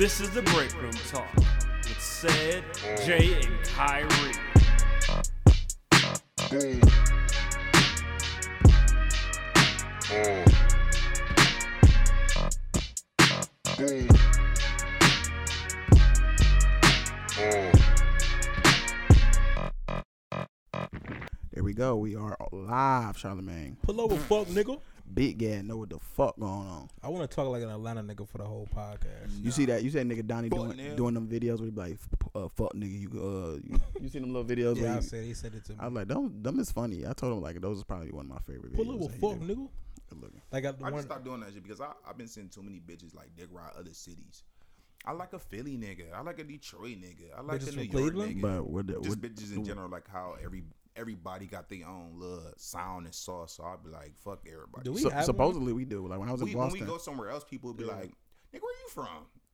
This is the break room talk with Said, Jay, and Kyrie. There we go. We are live, Charlemagne. Pull over, fuck nigga. Big guy know what the fuck going on. I want to talk like an Atlanta nigga for the whole podcast. You see that? You said nigga Donnie doing nigga. doing them videos where he be like, "F- uh, "Fuck nigga," you uh, you, you see them little videos Yeah, where I he, said he said it to me. I was like, "Them, them is funny." I told him like those is probably one of my favorite videos. Pull over, that he fuck do. nigga. Like I, the I one, just stopped doing that shit because I, I've been seeing too many bitches like dick ride other cities. I like a Philly nigga. I like a Detroit nigga. I like Bitches a from New York Cleveland? nigga. But what the, just what, bitches in general, like how every everybody got their own little sound and sauce. So I'd be like, fuck everybody. Do we so, have one? supposedly we do. Like when I was we, in when we Boston, go somewhere else, people would be like, nigga, where you from?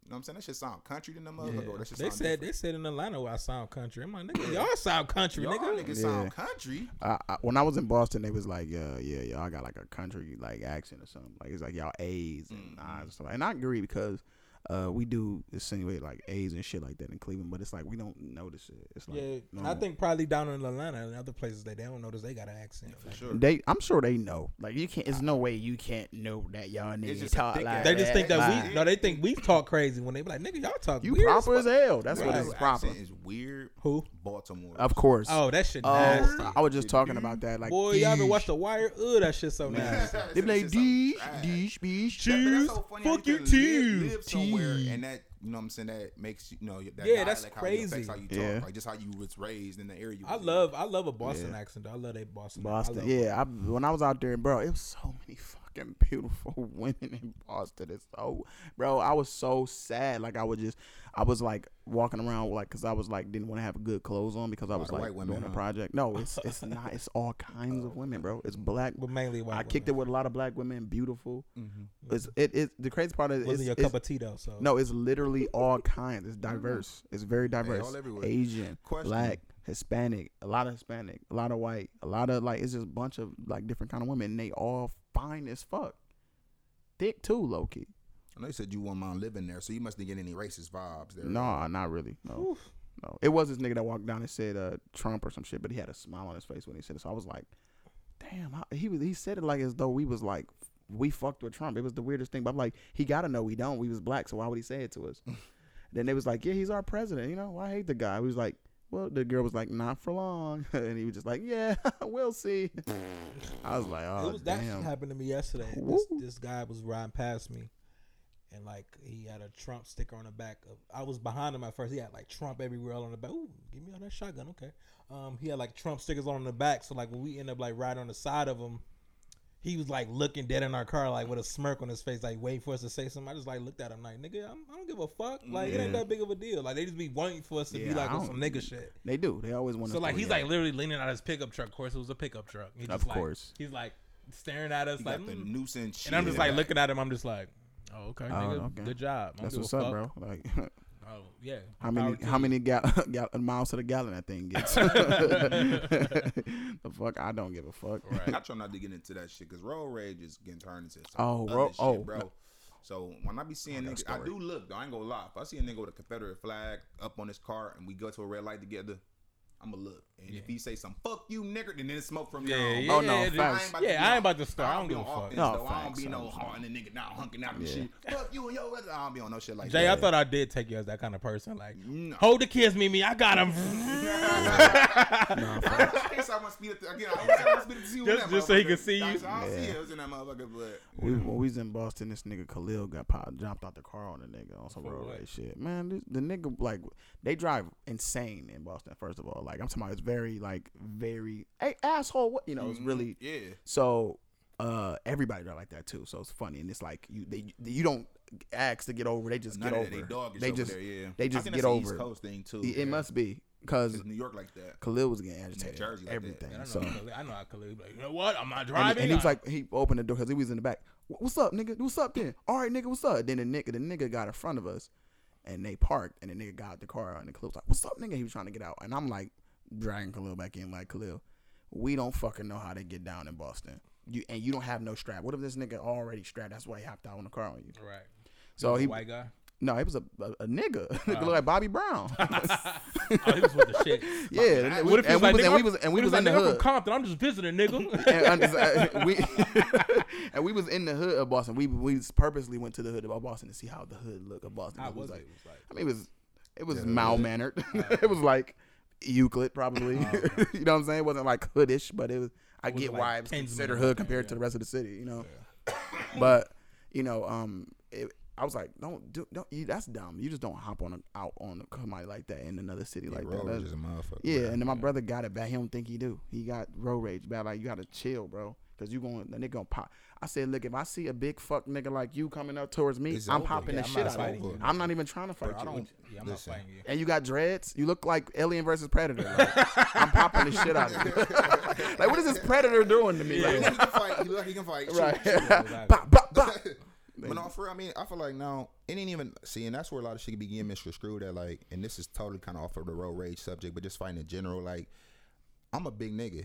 You know what I'm saying? That shit sound country to them Yeah. motherfucker. or That shit They sound said different. they said in Atlanta where I sound country. I'm like, nigga, y'all sound country, Y'all nigga. niggas Yeah. sound country. I, I, when I was in Boston, they was like, "Yeah, yeah, y'all got like a country like accent or something." Like it's like y'all A's and Mm-hmm. I's and stuff. And I agree because uh, we do insinuate like A's and shit like that in Cleveland, but it's like we don't notice it. It's like Yeah, I think probably down in Atlanta and other places they, they don't notice they got an accent. For Like, sure. they. I'm sure they know. Like you can't. There's no way you can't know that y'all niggas just talk like They just think that Like, we no, they think we talk crazy when they be like, nigga, y'all talk you weird. proper as fuck." hell. That's what Right. is Your proper. is weird. Who? Baltimore. Of course. Oh, that shit Oh, nasty. I was just talking about that. Like, Boy, y'all ever yeesh. watch The Wire? Ugh, that shit so nasty. They be like, That shit sound deesh, trash. deesh, beesh. That- but that's Cheese. so funny how Fuck you, can live- too. Live somewhere Cheese. and that you know what I'm saying that makes you you know that Yeah, that's how crazy. How you Yeah. talk, like just how you was raised in the area. You I was in. love I love a Boston Yeah. accent. Though. I love that Boston. I Boston. love Yeah, I, when I was out there, bro, it was so many fucking beautiful women in Boston. It's so, bro, I was so sad. Like I was just, I was like walking around like, cause I was like didn't want to have good clothes on because I was like women, doing a project. No, it's it's not. It's all kinds of women, bro. It's black. But mainly white. I kicked it with a lot of black women, beautiful. Mm-hmm. It's it, it the crazy part is Wasn't it's, your cup of tea though. So no, it's literally all kinds. It's diverse. It's very all diverse. everywhere. Asian, Question. black, Hispanic, a lot of Hispanic, a lot of white, a lot of like it's just a bunch of like different kind of women. And they all fine as fuck, thick too, low key. I know you said you wouldn't mind living there, so you mustn't get any racist vibes there. No, not really. No, no. It was this nigga that walked down and said uh, Trump or some shit, but he had a smile on his face when he said it. So I was like, damn, how, he was he said it like as though we was like we fucked with Trump. It was the weirdest thing. But I'm like, he gotta know we don't. We was black, so why would he say it to us? then they was like, yeah, he's our president. You know, I hate the guy. We was like. Well, the girl was like, "Not for long," and he was just like, "Yeah, we'll see." I was like, "Oh it was that shit happened to me yesterday. This, this guy was riding past me, and like he had a Trump sticker on the back of. I was behind him at first. He had like Trump everywhere all on the back. Ooh, give me all that shotgun, okay. Um, he had like Trump stickers on the back. So like when we end up like riding on the side of him, he was like looking dead in our car, like with a smirk on his face, like waiting for us to say something. I just like looked at him like, nigga, I'm, I don't give a fuck. Like it ain't that big of a deal. Like they just be waiting for us to Yeah, be like on some nigga shit. They do. They always want. So like he's like literally leaning out his pickup truck. Of course, it was a pickup truck. He Of just, like- course. he's like staring at us You like, got the mm. noose and shit. and I'm just like looking at him. I'm just like, oh okay, Oh, nigga, okay. good job. I don't That's what's up, bro. Like, Oh yeah. how many how many gal- gal- miles to the gallon that thing gets? the fuck, I don't give a fuck. I try not to get into that shit because road rage is getting turned into some Oh, ro- shit, oh, bro. no. So when I be seeing that niggas, I do look. Though, I ain't gonna lie. If I see a nigga with a Confederate flag up on his car and we go to a red light together, I'ma look. And if he say some "fuck you, nigga," then it's smoke from Yeah, y'all. yeah, Oh, no, yeah, facts. I ain't about to Yeah, be I ain't about to start. I don't be give a fuck. No, though. I don't be no I hunting a nigga now hunking out and Yeah. shit. Fuck you and your yo. I don't be on no shit like Jay, that. Jay, I thought I did take you as that kind of person. Like, No. hold the kids, Mimi. I got him. I guess I want speed it. Again, I want speed it to see Just- just so he can see you. I don't see Yeah. it. It in that motherfucker, but We, when we was in Boston, this nigga Khalil got popped, jumped out the car on the nigga on some For road rage shit. Man, this, the nigga like they drive insane in Boston. First of all, like I'm talking about, it's very like very hey asshole. What you know? It's really Mm-hmm. yeah. so. Uh, everybody drive like that too, so it's funny and it's like you they you don't ask to get over, they just None get over. They doggish they over just there, yeah. they just get over East it. Coast thing too. it, yeah. must be because New York like that. Khalil was getting agitated. Jersey like everything. I, know so Khalid- I know how Khalid be like, you know what? I'm not driving. and he was like, he opened the door because he was in the back. What's up, nigga? What's up then? All right, nigga, what's up? Then the nigga, the nigga got in front of us, and they parked, and the nigga got out the car, and the Khalil was like, "What's up, nigga?" He was trying to get out, and I'm like, dragging Khalil back in, like Khalil. we don't fucking know how to get down in Boston. You and you don't have no strap. What if this nigga already strapped? That's why he hopped out on the car on you. Right. So Was he a white guy. no, he was a a, a nigga. Nigga look like Bobby Brown. Oh, he was with the shit. yeah, and we, What if and was we like, was and we was and we if was he in the like, hood. from Compton. I'm just visiting, nigga. and, and, uh, we and we was in the hood of Boston. We we purposely went to the hood of Boston to see how the hood look of Boston. How It was like, It was like- I mean, it was it was Yeah, mal mannered. it was like Euclid, probably. Oh, you know what I'm saying? It wasn't like hoodish, but it was. I it get like why it's considered hood compared Yeah. to the rest of the city. You know, but you know, um, it, I was like, don't do, don't. You, that's dumb. You just don't hop on a, out on somebody like that in another city like that. road That's- rage is a motherfucker. yeah, and then my brother got it bad. He don't think he do. He got road rage bad. Like you gotta chill, bro. Cause you going, the nigga gonna pop. I said, look, if I see a big fuck nigga like you coming up towards me, It's I'm over. popping Yeah, the I'm shit out of you. I'm not even trying to fight I you. don't. Yeah, I'm listen, not fighting you. And you got dreads. You look like Alien versus Predator. Like, I'm popping the shit out of you. like, what is this Predator doing to me? He Like, can fight. He look like he can fight. Right. shoot. Bop, bop, bop. But no, for I mean, I feel like now it ain't even see, and that's where a lot of shit can be getting misconstrued. At like, and this is totally kind of off of the road rage subject, but just fighting in general. Like, I'm a big nigga.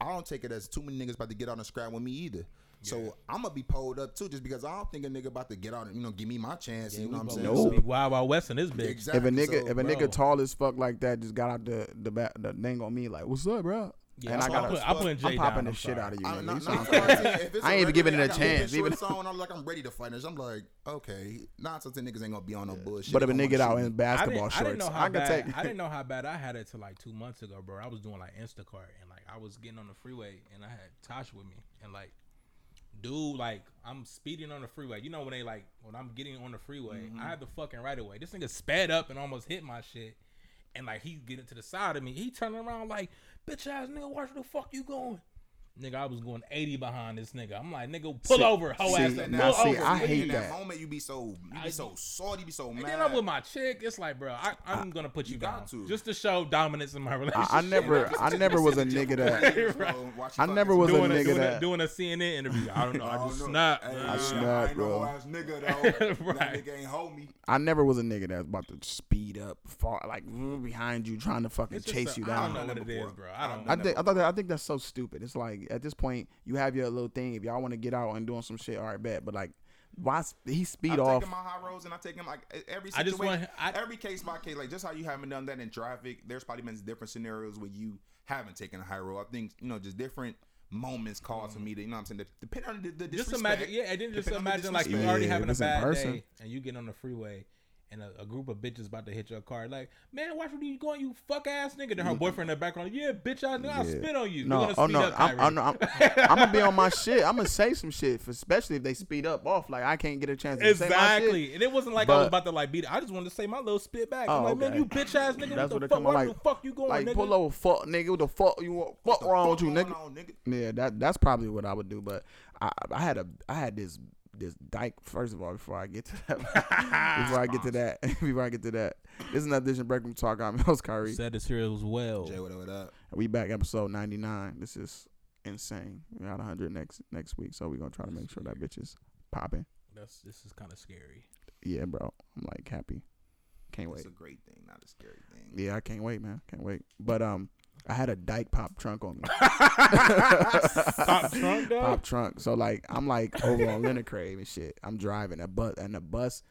I don't take it as too many niggas about to get on the scrap with me either. So I'm gonna be pulled up too, just because I don't think a nigga about to get on, you know, give me my chance. you know what I'm saying? No. So- Big Wild Wild West in this bitch. exactly. If a nigga, so, if a bro. nigga tall as fuck like that just got out the the back, the thing on me, like, what's up, bro? Yeah, and I I'm gotta, put- I'm Jay I'm popping down, the shit out of you. I, nigga. not, not sound for crazy. nothing. If it's I ain't even giving it a regular, I chance, even- on, I'm like I'm ready to fight. this. I'm like, okay, not nonsense niggas ain't gonna be on no bullshit. But if a nigga gonna out in basketball I didn't, I didn't shorts, know I, how could bad. take. I didn't know how bad I had it till like two months ago, bro. I was doing like Instacart and like I was getting on the freeway and I had Tosh with me and like, dude, like I'm speeding on the freeway. You know when they like when I'm getting on the freeway, Mm-hmm. I had the fucking right away. This nigga sped up and almost hit my shit, and like he getting to the side of me. He turning around like, bitch ass nigga, watch where the fuck you going. Nigga, I was going 80 behind this nigga. I'm like, nigga, pull See- over, hoe see, ass. now Pull now, see, over, I please. hate in that. that moment, you be so, you I- be so salty, you be so mad. And mad. then I'm with my chick. It's like, bro, I, I'm gonna put you, You down got to. just to show dominance in my relationship. I, I never, I never was a nigga that. I never was a doing a, nigga doing, a, that- doing a CNN interview. I don't know. I just snapped. Hey. I I snapped, bro. ass nigga though. That nigga ain't hold me. I never was a nigga that's about to speed up far, like behind you, trying to fucking chase you down. I don't know what it is, bro. I don't. I think I thought that, I think that's so stupid. It's like at this point you have your little thing. If y'all want to get out and doing some shit, all right, bet. But like, why s- he speed I off? take him my high roads and I take him like every I situation. just want- I- every case by case, like just how you haven't done that in traffic. There's probably been different scenarios where you haven't taken a high road. I think you know just different moments cause for me to you know what I'm saying. Depending on the, the just imagine, yeah, and then just depending on the imagine like you disrespect. already Yeah, having a bad person. day, and you get on the freeway, and a, a group of bitches about to hit your car. Like, man, watch where you going, you fuck ass nigga. Then her boyfriend in the background, yeah, bitch I'll Yeah. spit on you. No, oh no, up, I'm, I'm. I'm, I'm gonna be on my shit. I'm gonna say some shit, for, especially if they speed up off. Like I can't get a chance to say. Exactly, and it wasn't like I was about to like beat. it. I just wanted to say my little spit back. I'm Oh, like, man, okay. you bitch ass nigga. That's what the fuck? come on, Where like- the fuck you going, Like nigga? pull over, fuck nigga. What the fuck you want? Fuck wrong with you, nigga? on, nigga? Yeah, that that's probably what I would do. But I I had a I had this this dyke first of all before I get to that before I get to that before I get to that. This is another edition of Break Room Talk. I'm your host Kyrie. Said this here as well. Jay, what up, what up? We back episode 99. This is insane. We got 100 next next week, so we're gonna try to make sure that bitch is popping. That's this is kind of scary. Yeah, bro. I'm like happy. Can't wait. It's a great thing, not a scary thing. Yeah, I can't wait, man. Can't wait. But um, I had a dyke pop trunk on me. Pop trunk, dog? pop trunk. So like I'm like over on Leonard Crave and shit. I'm driving a bus and the bus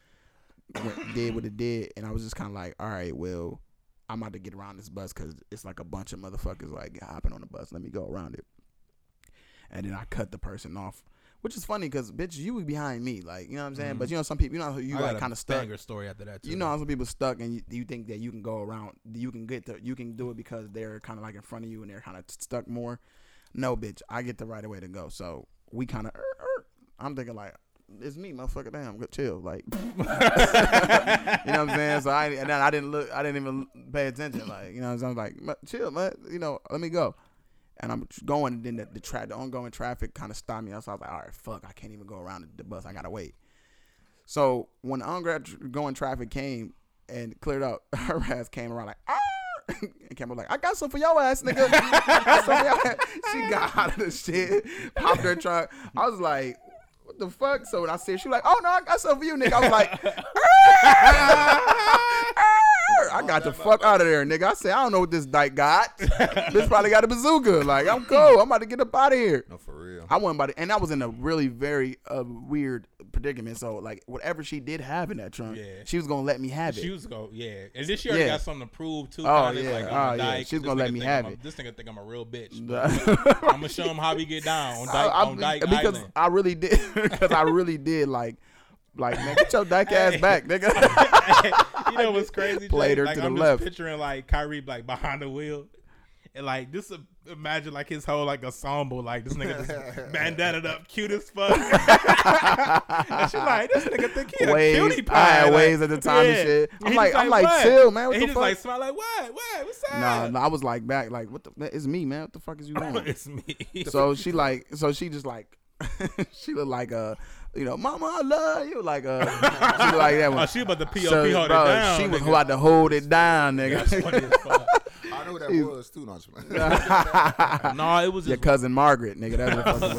went, did what it did, and I was just kind of like, all right, well, I'm about to get around this bus because it's like a bunch of motherfuckers like hopping on the bus. Let me go around it, and then I cut the person off. Which is funny because bitch, you was behind me, like you know what I'm saying. Mm-hmm. But you know some people, you know, you I got like kind of stuck. banger story after that. Too. You know how some people stuck and you, you think that you can go around, you can get the, you can do it because they're kind of like in front of you and they're kind of stuck more. No, bitch, I get the right way to go. So we kind of, er, er, I'm thinking like, it's me, motherfucker. Damn, good, chill, like, you know what I'm saying. So I and then I didn't look, I didn't even pay attention, like, you know, so I was like, chill, man, you know, let me go. And I'm going, and then the, the, tra- the ongoing traffic kind of stopped me. So I was like, all right, fuck, I can't even go around the, bus. I gotta wait. So when the ongoing traffic came and cleared up, her ass came around like, ah! and came up like, I got some for your ass, nigga. Your ass. She got out of the shit, popped her truck. I was like, what the fuck? So when I said, she was like, oh no, I got some for you, nigga. I was like, I got the fuck out of there, nigga. I said, I don't know what this dyke got. this probably got a bazooka. Like, I'm cool. I'm about to get up out of here. No, for real. I wasn't about to, and I was in a really very uh, weird predicament. So, like, whatever she did have in that trunk, Yeah. she was gonna let me have it. She was go, yeah. And this year already Yeah. got something to prove too. Oh, yeah. Like, Oh, yeah. She's gonna let me have I'm a- it. This nigga think I'm a real bitch. I- I'm gonna show him how we get down on Dyke, I- on Dyke because Island. I really did, because I really did like, like man, get your dyke ass back, nigga. you know what's crazy? Played her like, to the I'm left. just picturing like Kyrie like behind the wheel. And like just imagine like his whole like ensemble, like this nigga just bandanaed up, cute as fuck. and she like, this nigga think he a Waves, cutie I had like, waves at the time and shit. I'm like- just I'm like, what? chill, man, what And the he just fuck? like smile like, what, what, what's up? nah, nah, I was like back, like what the? It's me, man. What the fuck is you doing? it's me. so she like, so she just like, she looked like uh, you know, mama, I love you, like uh, she look like that one. oh, she about to POP So, hold bro, it down. She was nigga. about to hold it down, That's nigga. funny. I know who that was too. No, I'm just playing. no, it was Your just cousin Margaret, nigga. That's what fuck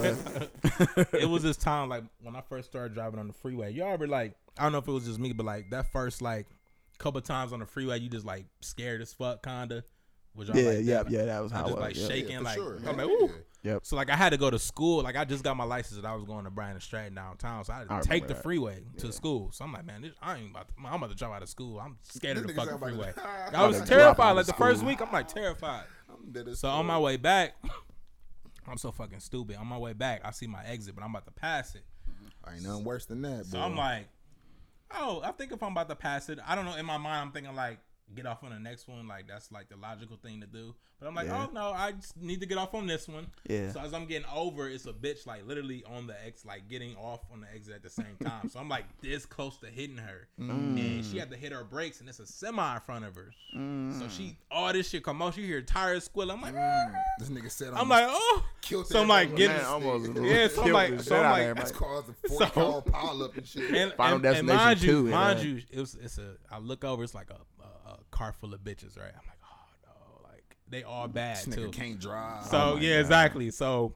it was. it was this time like when I first started driving on the freeway. Y'all were like I don't know if it was just me, but like that first like couple times on the freeway, you just like scared as fuck, kinda. Was y'all Yeah, like yeah, that? yeah. That was I how just it was. like yeah. shaking, Yeah, for like sure. I'm like, ooh. yeah. Yep. So like I had to go to school. Like I just got my license and I was going to Bryant and Stratton downtown. So I had I to take the that. freeway to school. So I'm like, man, this, I ain't about to, I'm about to jump out of school. I'm scared of the fucking freeway. like- I was to drop terrified. Like the first week, I'm like terrified. I'm So on my way back, I'm so fucking stupid. On my way back, I see my exit, but I'm about to pass it. ain't nothing worse than that. So boy. I'm like, oh, I think if I'm about to pass it, I don't know. In my mind, I'm thinking like, get off on the next one. Like that's like the logical thing to do. But I'm like, Yeah. oh no, I just need to get off on this one. Yeah. So as I'm getting over, it's a bitch like literally on the X, like getting off on the exit at the same time. so I'm like this close to hitting her, mm. and she had to hit her brakes, and it's a semi in front of her. Mm. So she all this shit come out. She hear tires squeal. I'm like, ah. mm. this nigga said I'm like, oh. killed So I'm like everybody getting, Man, almost yeah. So I'm like, the so shit I'm like, everybody. That's caused a 40 So- pile up and shit. and, Final and, and Destination mind you, 2 in mind that. you, it was it's a. I look over, it's like a, a, a car full of bitches, right? I'm like, oh no, like they all bad This too. nigga can't drive. So Oh yeah, God. exactly. So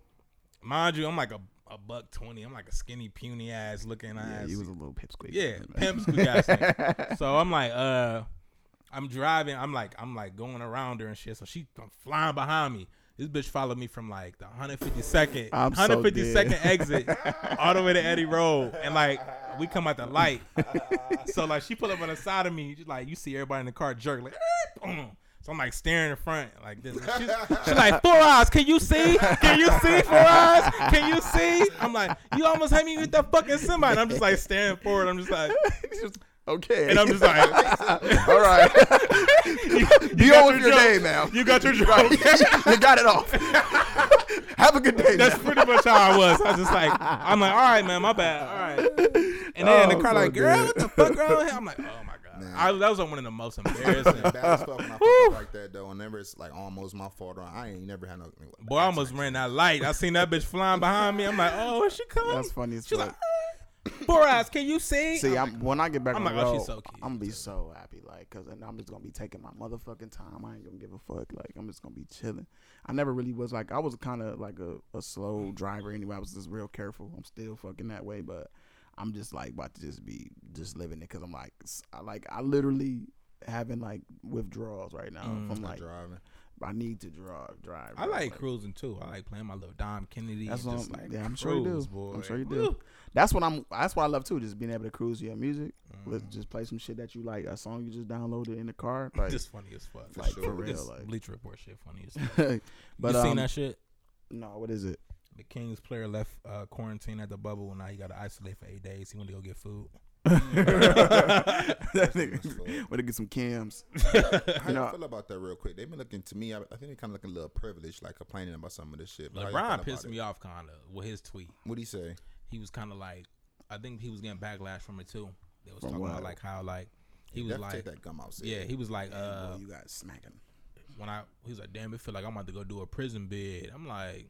mind you, I'm like a, a buck twenty. I'm like a skinny, puny ass looking Yeah, ass. you was a little pipsqueak. yeah, pimp squeak ass. So I'm like, uh, I'm driving. I'm like, I'm like going around her and shit. So she I'm flying behind me. This bitch followed me from like the 152nd, I'm 152nd dead. exit all the way to Eddy Road, and like we come at the light. so like she pull up on the side of me, like you see everybody in the car jerk like, "Eh," boom. So I'm like staring in front like this. She's, she's like, four eyes, can you see? Can you see four eyes? Can you see? I'm like, you almost had me with that fucking semi. And I'm just like staring forward. I'm just like, okay. and I'm just like, all right. you, Be got on with your day now. You got your joke. you got it off. Have a good day. That's now. pretty much how I was. I was just like, I'm like, all right, man, my bad. All right. And then oh, the Oh, car so like, girl, good. what the fuck wrong here? I'm like, oh my god. Man. I, that was one of the most bad embarrassing. as fuck when I fuck like that though. Whenever it's like almost my fault, or I ain't never had no. Boy, I almost ran that light. I seen that bitch flying behind me. I'm like, oh, she coming? That's funny as She's fuck. like, four eyes, can you see? See, I'm I'm, when I get back I'm on like, the oh, road, she's so cute. I'm gonna be so happy, like, cause then I'm just gonna be taking my motherfucking time. I ain't gonna give a fuck. Like, I'm just gonna be chilling. I never really was like, I was kind of like a, a slow driver anyway. I was just real careful. I'm still fucking that way, but I'm just like about to just be just living it, cause I'm like, s- I like, I literally having like withdrawals right now Mm. from like, driving. I need to drive, drive. I bro. like cruising too. I like playing my little Dom Kennedy. That's what I'm, like yeah, I'm sure you do. boy. I'm sure you do. Woo. That's what I'm. That's what I love too. Just being able to cruise your music. Mm. Let just play some shit that you like. A song you just downloaded in the car. Like, Just funny as fuck. like sure. for real. This Like, Bleacher Report shit funny as fuck. but you um, seen that shit? No, what is it? The Kings player left uh, quarantine at the bubble, and now he got to isolate for eight days. He went to go get food. That nigga want to get some cams. How You you know- feel about that real quick? They've been looking to me. I, I think they kind of looking a little privileged, like complaining about some of this shit. But how LeBron about pissed it? me off kind of with his tweet. What do he say? He was kind of like, I think he was getting backlash from it too. They was From talking what? about like how like he was like, take that gum out. yeah, he was like, Boy, uh, you got smacking. when I he was like, damn, it feel like I'm about to go do a prison bid. I'm like,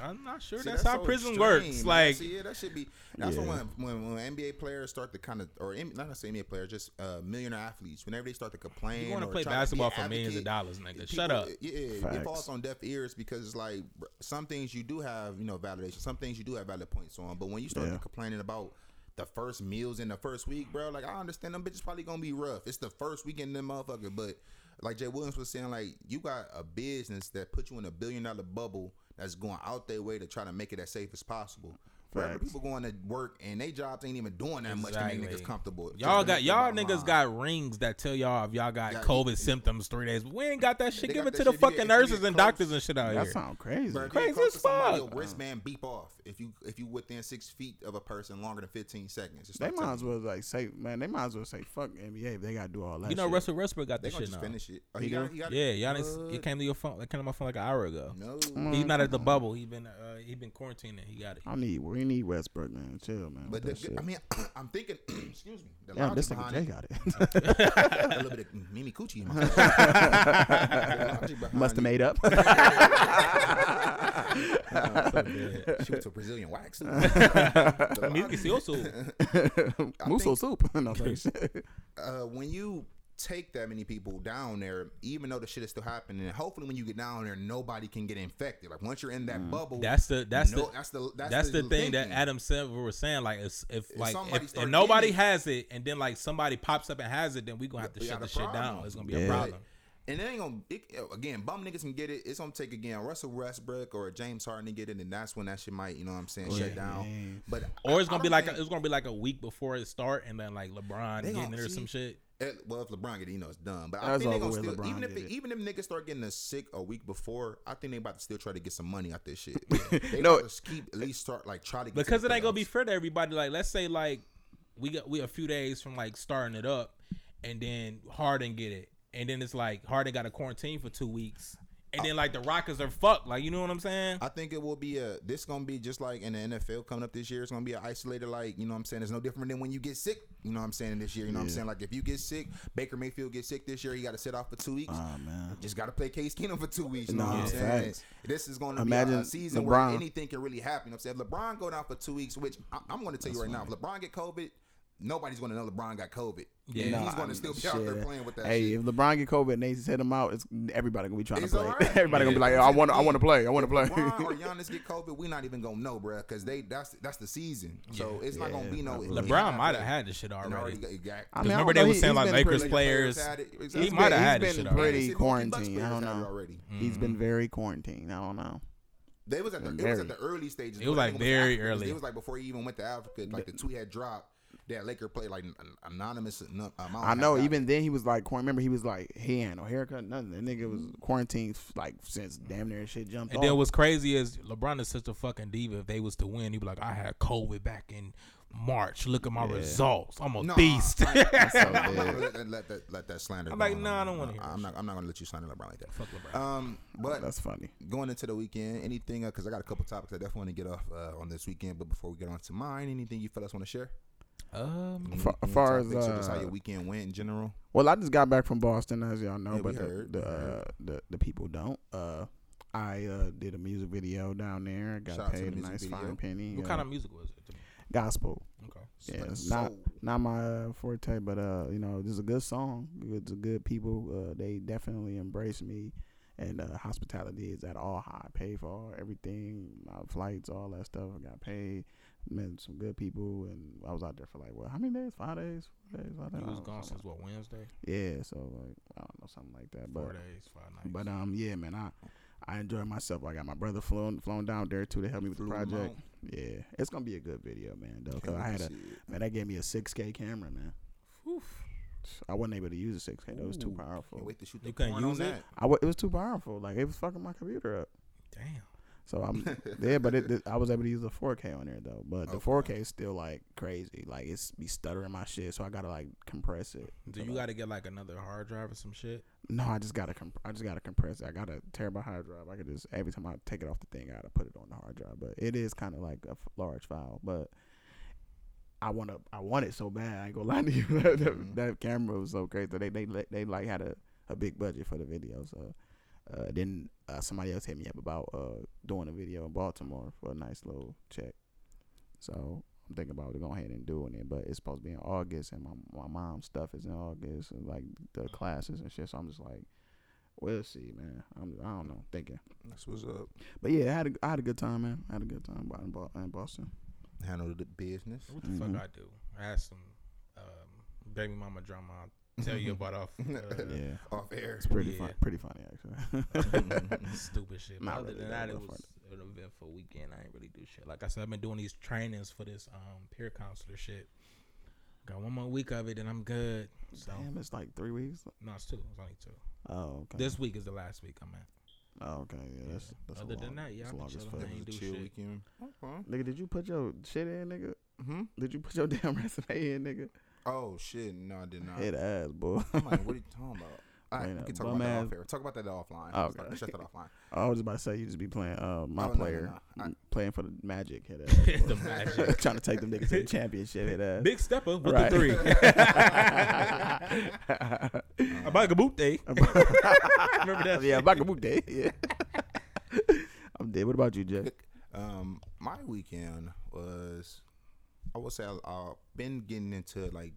I'm not sure See, that's, how so prison extreme, works. man. Like, See, yeah, that should be. That's Yeah. when, when when NBA players start to kind of, or not necessarily NBA players, just uh, millionaire athletes. Whenever they start to complain, you want to play basketball an for millions of dollars, nigga? people- Shut up. Yeah, it falls on deaf ears because it's like some things you do have, you know, validation. Some things you do have valid points on, but when you start Yeah. complaining about the first meals in the first week, bro. Like I understand them bitches probably gonna be rough. It's the first weekend, them motherfucker. But like Jay Williams was saying, like you got a business that put you in a billion dollar bubble that's going out their way to try to make it as safe as possible. Forever people going to work and they jobs ain't even doing that much to make niggas comfortable. Y'all got y'all niggas their got rings that tell y'all if y'all got Yeah, COVID yeah. symptoms three days. But we ain't got that shit. They Give it to the shit. If you fucking get- if you nurses and close- doctors and shit out That here. That sound crazy. Bro, Crazy you get close as fuck. Your wristband beep off if you if you within six feet of a person longer than fifteen seconds. It's They like might as well like say, man, they might as well say fuck NBA if they gotta do all that. You know, shit. Russell Westbrook got that shit just now. finish it. Oh, He he got, do? he got Yeah, Giannis. What? It came to your phone. It came to my phone like an hour ago. No. He's not at the bubble. He been uh, he been quarantining. He got it. I need we need Westbrook, man. Chill, man. But the. I mean, I'm thinking. excuse me. The Damn, logic this nigga behind Jay it- got it. a little bit of Mimi Coochie in my The Must have made up. She went to Brazilian wax. I mean, you can see also. Musso soup. no, thanks. uh, when you take that many people down there, even though the shit is still happening, hopefully when you get down there, nobody can get infected. Like once you're in that bubble, Mm. That's the that's no, the that's the that's, that's the, thing that thinking. Adam Silver was saying. Like, if, if like if, if nobody getting it- has it, and then like somebody pops up and has it, then we gonna have to shut the a shit down. It's gonna be Yeah. a problem. And it ain't gonna it, again. Bum niggas can get it. It's gonna take again Russell Westbrook or James Harden to get it, and that's when that shit might, you know, what I'm saying, shut down. man. But Or it's I- gonna I be like a, it's gonna be like a week before it start, and then like LeBron getting gonna it or see- some shit. Eh, well, if LeBron get it, you know it's done. But I think they gonna still, LeBron even if get it, it. even if niggas start getting a sick a week before, I think they about to still try to get some money out this shit. they No. about to keep at least start like try to get to because it ain't gonna be fair to everybody. Like, let's say like we got we a few days from like starting it up, and then Harden get it, and then it's like Harden got a quarantine for two weeks, and then like the Rockets are fucked. Like, you know what I'm saying? I think it will be a. This gonna be just like in the NFL coming up this year. It's gonna be an isolated, like you know what I'm saying. It's no different than when you get sick. You know what I'm saying this year. You know what I'm saying. Like if you get sick, Baker Mayfield get sick this year. He got to sit off for two weeks. Oh man. Just got to play Case Keenum for two weeks. You know what I'm saying? facts. This is going to Imagine be a, a season LeBron. where anything can really happen. You know what I'm saying? If LeBron go down for two weeks, which I, I'm going to tell you right now, if LeBron get COVID, nobody's going to know LeBron got COVID. Yeah. And Nah, he's going to still mean, be out there playing with that Hey, shit. if LeBron get COVID and they set him out, it's everybody gonna be trying It's to play. alright. everybody gonna be like, I want, to I want to play, I want to play. LeBron or Giannis get COVID, we not even gonna know, bruh, because they that's that's the season. So it's not gonna be no. Yeah, LeBron might have had this shit already. already got- got- I Because I remember don't they were saying like been Lakers pretty- players. He might have had this shit already. pretty See, the Milwaukee quarantined. I don't know. He's been mm-hmm. very quarantined. I don't know. They was at the, it was at the early stages. It was, like, very early. It was like before he even went to Africa. Like the tweet had dropped. That Laker played like an anonymous amount. I know. Even it. then, he was like, quarant- remember, he was like, he ain't no haircut, nothing. The nigga was quarantined like since damn near shit jumped And off. then what's crazy is LeBron is such a fucking diva. If they was to win, he'd be like, I had COVID back in March. Look at my Yeah. results. I'm a Nah, beast. I, am so not gonna let, that- let that let that slander. I'm go like, on. nah, I don't wanna hear I'm not. I'm not gonna let you slander LeBron like that. Fuck LeBron. Um, but That's funny. going into the weekend, anything? Because I got a couple topics I definitely want to get off uh, on this weekend. But before we get on to mine, anything you fellas want to share? Um, Any- far as, topics or just how uh, your weekend went in general. Well, I just got back from Boston, as y'all know, Yeah, but the the, uh, the the people don't. Uh, I uh, did a music video down there. Got Shout paid a nice video. fine penny. what uh, kind of music was it? gospel? Okay. Yeah, Spread it's not not my uh, forte, but uh, you know, this is a good song. It's a good people. Uh, they definitely embrace me, and uh, hospitality is at all high. Paid for all, everything, my flights, all that stuff. I got paid. Met some good people, and I was out there for like what? How many days? Five days? Four days? Five days? You was I don't gone know. since what Wednesday? Yeah, so like I don't know something like that. Four But days, five nights. but um yeah, man, I I enjoyed myself. I got my brother flown flown down there too to help me with the project. Yeah, it's gonna be a good video, man. Though, cause I had a man that gave me a 6K camera, man. Oof. I wasn't able to use a 6K. That was too powerful. Can't wait to shoot the You couldn't porn on use it? that. I it was too powerful. Like it was fucking my computer up. Damn. So I'm yeah, but it, it- I was able to use a 4K on there though. But the Okay. 4K is still like crazy. Like it's be stuttering my shit. So I gotta like compress it. Do you like- got to get like another hard drive or some shit? No, I just gotta comp- I just gotta compress it. I got a terabyte hard drive. I could just every time I take it off the thing, I gotta put it on the hard drive. But it is kind of like a f- large file. But I want to I want it so bad. I ain't gonna lie to you. that, Mhm. that camera was so crazy. They they they like had a, a big budget for the video. So uh, then uh, somebody else hit me up about uh, doing a video in Baltimore for a nice little check. So I'm thinking about going ahead and doing it, but it's supposed to be in August, and my my mom's stuff is in August, and like the classes and shit. So I'm just like, we'll see, man. I'm I don't know, thinking. That's what's up. But yeah, I had a I had a good time, man. I had a good time in, Bo- in Boston. handle the business. What the Mhm. fuck I do? I had some um, baby mama drama. I'll tell you about off. Uh, Yeah, Off air. it's pretty Yeah. fun, pretty funny actually. stupid shit. Not other really, than that, it but was an eventful weekend. I ain't really do shit. Like I said, I've been doing these trainings for this um, peer counselor shit. Got one more week of it, and I'm good. So Damn, it's like three weeks. no, it's two. It's only two. Oh, okay. This week is the last week I'm at. Oh, okay. Yeah, that's that's Other a than that, yeah, that's I be long as chilling. I ain't It was a do chill shit. weekend. Okay. Nigga, did you put your shit in, nigga? hmm Did you put your damn resume in, nigga? Oh shit! No, I did not. Head ass, boy. I'm like, what are you talking about? All right, Ain't we a can talk about that ass- off air. Talk about that offline. Oh, Let's okay. Shut that offline. I was just about to say you just be playing uh my Oh, no, no, player, no. I- m- playing for the Magic. Head The ass, boy. Magic. trying to take them niggas to the championship. Hit ass. Big stepper with Right. the three. Abagabute. Remember that? yeah, Bakabuke. Yeah. I'm dead. What about you, Jay? Um, my weekend was, I would say, I, I've been getting into like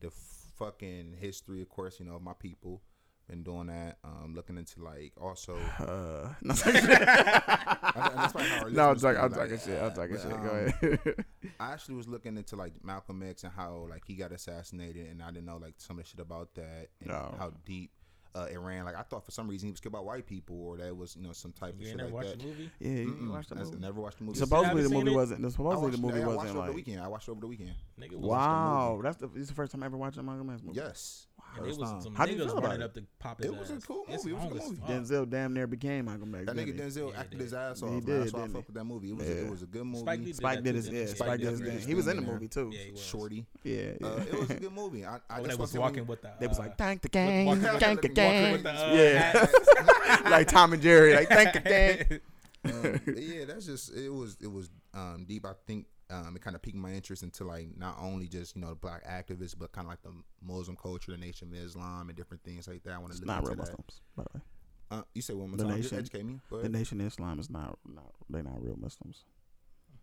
the fucking history, of course, you know, of my people. Been doing that. Um, looking into like also. Uh, no, that's probably how no, I'm talking. I'm talking like, shit. I'm talking shit. um, Go ahead. I actually was looking into like Malcolm X and how like he got assassinated, and I didn't know like some of the shit about that and No. how deep uh, it ran. Like I thought for some reason he was killed by white people, or that was you know some type of You shit ain't never like watched that. the movie? yeah, you Mm-mm. watched the That's- movie. Never watched the movie. Supposedly the movie it? wasn't. I Supposedly watched, the movie yeah, I watched wasn't it over the weekend. I watched it over the weekend. Nigga was Wow, that's the. This is the first time I ever watched a Malcolm X movie. Yes. And it First was time. some How'd you niggas feel about it? up to pop his It was a cool It's movie. It was a long good as movie. Denzel damn near became Malcolm X. That nigga? Denzel Yeah, acted his ass off. man. did, That's why I fuck with that movie. It was Yeah. a, it was a good movie. Spike Lee did Spike did his. didn't Yeah, he? Spike did his Yeah, thing. He was in the movie too. Yeah, he was. Shorty. Yeah, Uh, it was a good movie. I, I Oh, just they was walking with the. They was uh, like, thank the gang, thank the gang. with the, uh, yeah, like Tom and Jerry, like thank the gang. um, yeah, that's just it was it was um, deep. I think um, it kind of piqued my interest into like not only just you know the black activists, but kind of like the Muslim culture, the Nation of Islam, and different things like that. I want to It's look not into real that. Muslims, by the way. Uh, you say one more The time. Just Nation- educate me. The. Nation of Islam is not, not they're not real Muslims.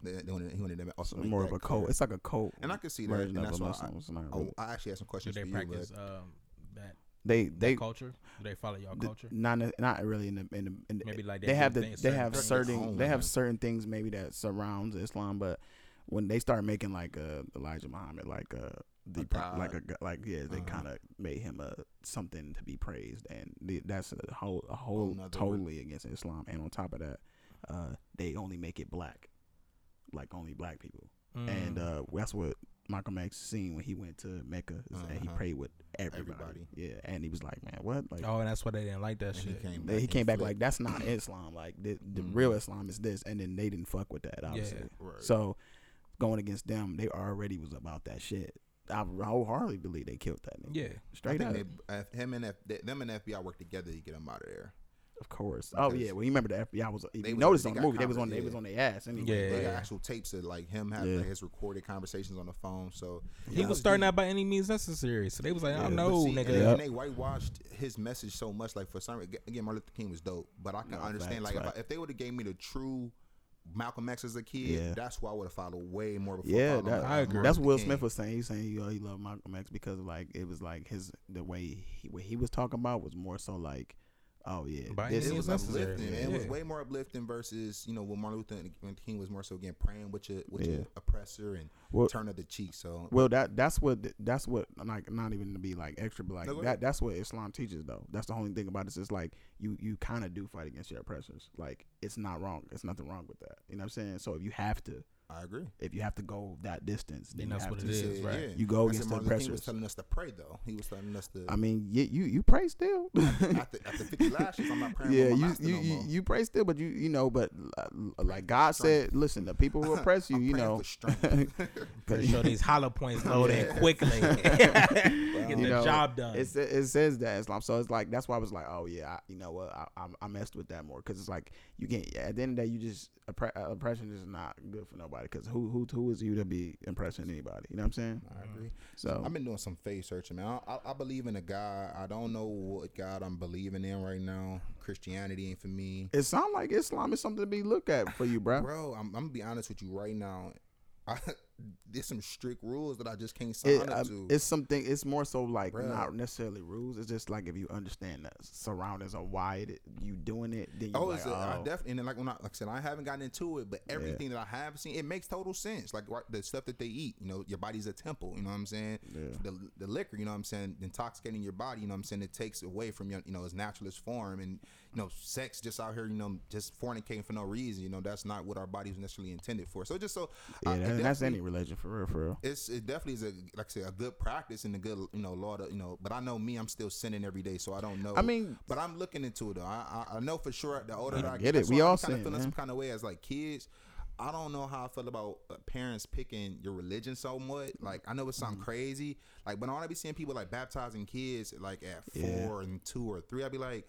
They, they wanted, he wanted to also It's more of a clear. cult. It's like a cult. And I can see that, and that's why Muslim. It's not Oh. I actually have some questions. Do questions they for you, practice but um, that, They that they culture? Do they follow y'all culture? not not really in the in the, in the Maybe like they, they have the they certain have certain they have certain things maybe that surrounds Islam, but when they start making like uh, Elijah Muhammad like uh the A pro- like a like yeah they Uh-huh. kind of made him a something to be praised and the, that's a whole a Whole whole nother totally against Islam and on top of that uh they only make it black like only black people and Mm. uh that's what Malcolm X seen when he went to Mecca is that he Uh-huh. prayed with everybody. Everybody. yeah and he was like man what like oh, and that's why they didn't like that and he shit. came they, he came back like that's not Islam. Like the, the Mhm. real Islam is this, and then they didn't fuck with that. Obviously, Right. so going against them, they already was about that shit. I wholeheartedly believe they killed that nigga. Yeah. I straight think up. they, uh, him and F, they, them and FBI worked together to get him out of there. of course. Oh yeah. Well, you remember the FBI was. They you noticed they on the movie, they was on. conver- They was on their ass anyway. Yeah. They got actual tapes of like him having Yeah. like, his recorded conversations on the phone. So He Yeah. was starting out by any means necessary. So they was like, Yeah. I But know, see, nigga. And, Yep. and they whitewashed his message so much. Like for some again, Martin Luther King was dope, but I can No, understand facts, like if. I, if they would have gave me the true Malcolm X as a kid, Yeah. that's why I would have followed way more. Before Yeah, that, I agree. That's Luther Will King. Smith was saying. He's saying he, he loved Malcolm X because like it was like his the way he, what he was talking about was more so like, oh yeah, By this any It was uplifting. and It was way more uplifting versus you know when Martin Luther and King was more so again praying with your with Yeah. your oppressor and Well- turn of the cheek. So Well, that that's what that's what like not even to be like extra, but like No, that that's what Islam teaches though. That's the only thing about it. It's like you you kind of do fight against your oppressors. Like it's not wrong. It's nothing wrong with that. You know what I'm saying? So if you have to, I agree. if you have to go that distance, then And you that's have what to. it He is, right. yeah. You go I against the Martin Luther was telling us to pray though. He was telling us to. I mean, you you, you pray still. after, after 50 lashes, I'm not praying yeah, my you you, no you you pray still, but you you know, but uh, like God said, listen, the people who oppress you, you know, for strength. Pretty sure these hollow points load in quickly. Get You the know, job done. It, it says that Islam, so it's like that's why I was like, oh yeah, I, you know what, I, I I messed with that more because it's like you can't. At the end of the day, you just oppre- uh, oppression is not good for nobody because who who who is you to be impressing anybody? You know what I'm saying? I agree. So I've been doing some faith searching, man. I, I, I believe in a God. I don't know what God I'm believing in right now. Christianity ain't for me. it sounds like Islam is something to be looked at for you, bro. Bro, I'm, I'm gonna be honest with you right now. I, there's some strict rules that I just can't sign It, up uh, to. it's something. It's more so like Bruh. not necessarily rules. It's just like if you understand the surroundings of why it, you doing it, then you Oh, like, it's a, I oh, definitely and then like when I like I said, I haven't gotten into it, but everything that I have seen, it makes total sense. Like right, the stuff that they eat, you know, your body's a temple. You know what I'm saying? Yeah. The the liquor, you know what I'm saying, intoxicating your body. You know what I'm saying? It takes away from your, you know, its naturalist form, and you know, sex just out here, you know, just fornicating for no reason. You know, that's not what our body bodies necessarily intended for. So just so yeah, I- that- that's any religion for real, for real. it's it definitely is a like I say a good practice and a good you know law to you know. But I know me, I'm still sinning every day, so I don't know. I mean- but I'm looking into it though. I I, I know for sure the older I get it. We all kind of feeling man. some kind of way as like kids. I don't know how I feel about uh, parents picking your religion so much. Like I know it Mm. sounds crazy. Like when I be seeing people like baptizing kids like at Yeah. four and two or three, I'd be like.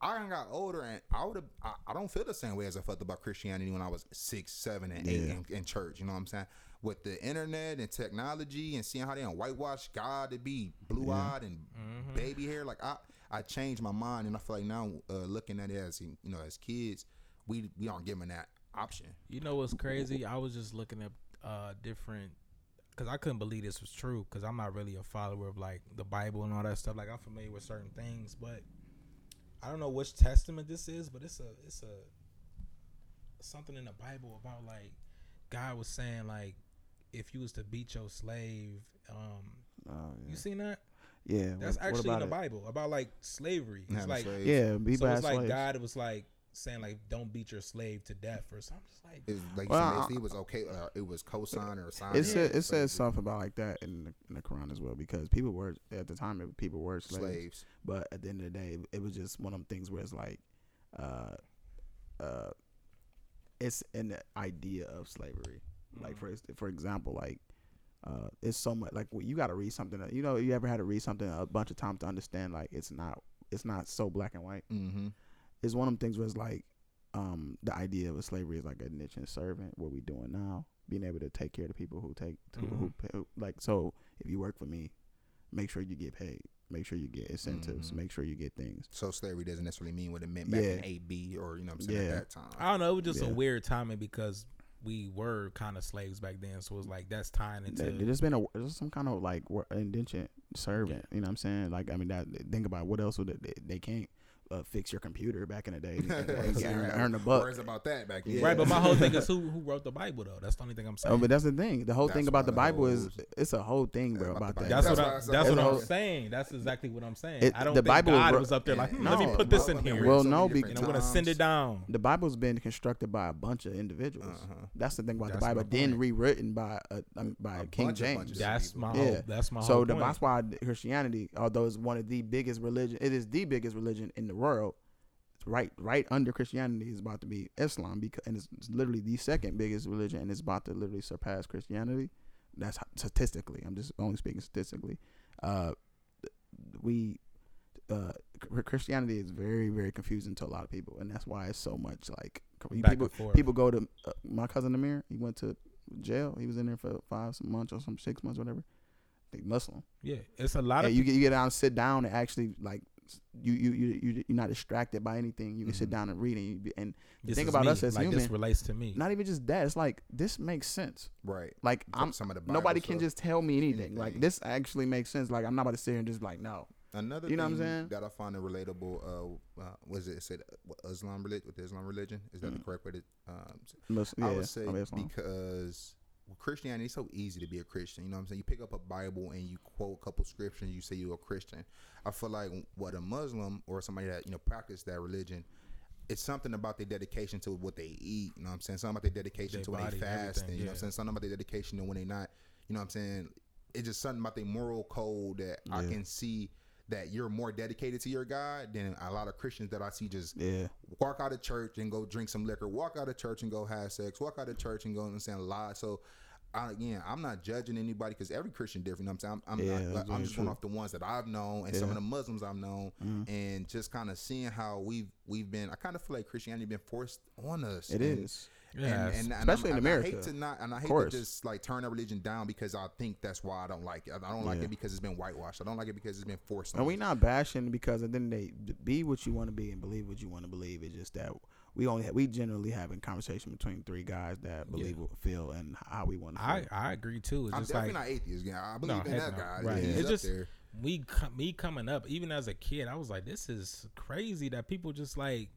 I got older and I would have. I, I don't feel the same way as I felt about Christianity when I was six, seven, and eight Yeah. in, in church. You know what I'm saying? With the internet and technology and seeing how they done whitewash God to be blue eyed and baby hair, like I, I changed my mind and I feel like now uh, looking at it as you know as kids, we we aren't given that option. You know what's crazy? I was just looking at uh different because I couldn't believe this was true because I'm not really a follower of like the Bible and all that stuff. Like I'm familiar with certain things, but I don't know which testament this is. But it's a it's a something in the Bible about like God was saying like if you was to beat your slave, um, Oh, yeah. you seen that? yeah, That's what- what actually in the it? Bible about like slavery. It's Having like slaves. Yeah, be so bad it's like slaves. God was like saying like don't beat your slave to death or something. Just like It's like Well, well, I- it was okay. Uh, it was cosign or sign. It said it says something about like that in the, in the Quran as well because people were at the time it- people were slaves, slaves. but at the end of the day it was just one of them things where it's like, uh, uh, it's an idea of slavery. Like for for example, like uh, it's so much like you got to read something. That, you know, you ever had to read something a bunch of times to understand like it's not it's not so black and white. Mm-hmm. It's one of them things where it's like um, the idea of a slavery is like a niche and servant. What we doing now, being able to take care of the people who take who, who, pay, who like. So if you work for me, make sure you get paid. Make sure you get incentives. Mhm. Make sure you get things. So slavery doesn't necessarily mean what it meant back Yeah. in AB or you know what I'm saying Yeah. at that time. I don't know. It was just Yeah. a weird timing because we were kind of slaves back then. So it was like that's tying into. There- There's been a there's some kind of like wor- indention servant. You know what I'm saying? Like I mean, that think about what else would they, they can't uh, fix your computer back in the day. and- and earn, earn a buck. Worries about that back then. Right, but my whole thing is who who wrote the Bible though. That's the only thing I'm saying. Oh, but that's the thing. The whole thing about the Bible is it's a whole thing, bro. About About that. Bible. that's what That's I, why I that's said- what That's I'm saying. That's exactly what I'm saying. It- I don't the think Bible God was up there like, Yeah. hmm, let me put this in here, Well, no, many be- and I'm gonna send it down. the Bible's been constructed by a bunch of individuals. Uh-huh. That's the thing about the Bible. Then rewritten by by King James. That's my Yeah. whole. That's my so whole the, that's why Christianity, although it's one of the biggest religion, it is the biggest religion in the world. It's right, right under Christianity is about to be Islam because, and it's, it's literally the second biggest religion, and it's about to literally surpass Christianity. That's how- statistically. I'm just only speaking statistically. Uh, we, uh, Christianity is very, very confusing to a lot of people, and that's why it's so much like Back people. People go to uh, my cousin Amir. He went to jail. He was in there for five months or some six months, whatever. They Muslim. Yeah, it's a lot Yeah, of you get you get down, sit down, and actually like you you you you you're not distracted by anything. You can sit Mhm. down and read, and you be, and this think about me. us as like this human. relates to me. not even just that. It's like this makes sense. Right. Like I'm some of the nobody can just tell me anything. Like this actually makes sense. Like I'm not about to sit here and just like no. Another You know what I'm thing saying? that I find it relatable, uh, uh was it, said Islam religion with the Islam religion? Is that the Mm. correct way to? Um, s- Mus- I yeah, would say I'm because with Christianity, it's so easy to be a Christian. You know what I'm saying? You pick up a Bible and you quote a couple scriptures, you say you're a Christian. I feel like what a Muslim or somebody that you know practice that religion. It's something about their dedication to what they eat. You know what I'm saying? Something about their dedication Their to when they fast. And, you know what I'm saying? Something about their dedication to when they not. You know what I'm saying? It's just something about their moral code that I can see that you're more dedicated to your God than a lot of Christians that I see just yeah, walk out of church and go drink some liquor, walk out of church and go have sex, walk out of church and go and saying lie. So, I, again, I'm not judging anybody because every Christian different. You know what I'm saying I'm, Yeah, not, I'm just going off the ones that I've known and some of the Muslims I've known, Mhm. and just kind of seeing how we've we've been. I kind of feel like Christianity been forced on us. it and, is. Yeah, and, and, and especially I'm- in and America. I hate to not, and I hate to just like turn a religion down because I think that's why I don't like it. I don't like Yeah. it because it's been whitewashed. I don't like it because it's been forced. And we're not bashing because at the end of the day, be what you want to be and believe what you want to believe. It's just that we only have, we generally have having conversation between three guys that believe, what feel, and how we want to. I I agree too. It's I'm just definitely like not atheist. Yeah, I believe No, in that no. guy. Right. He's It's just- there. we me coming up, even as a kid, I was like, this is crazy that people just like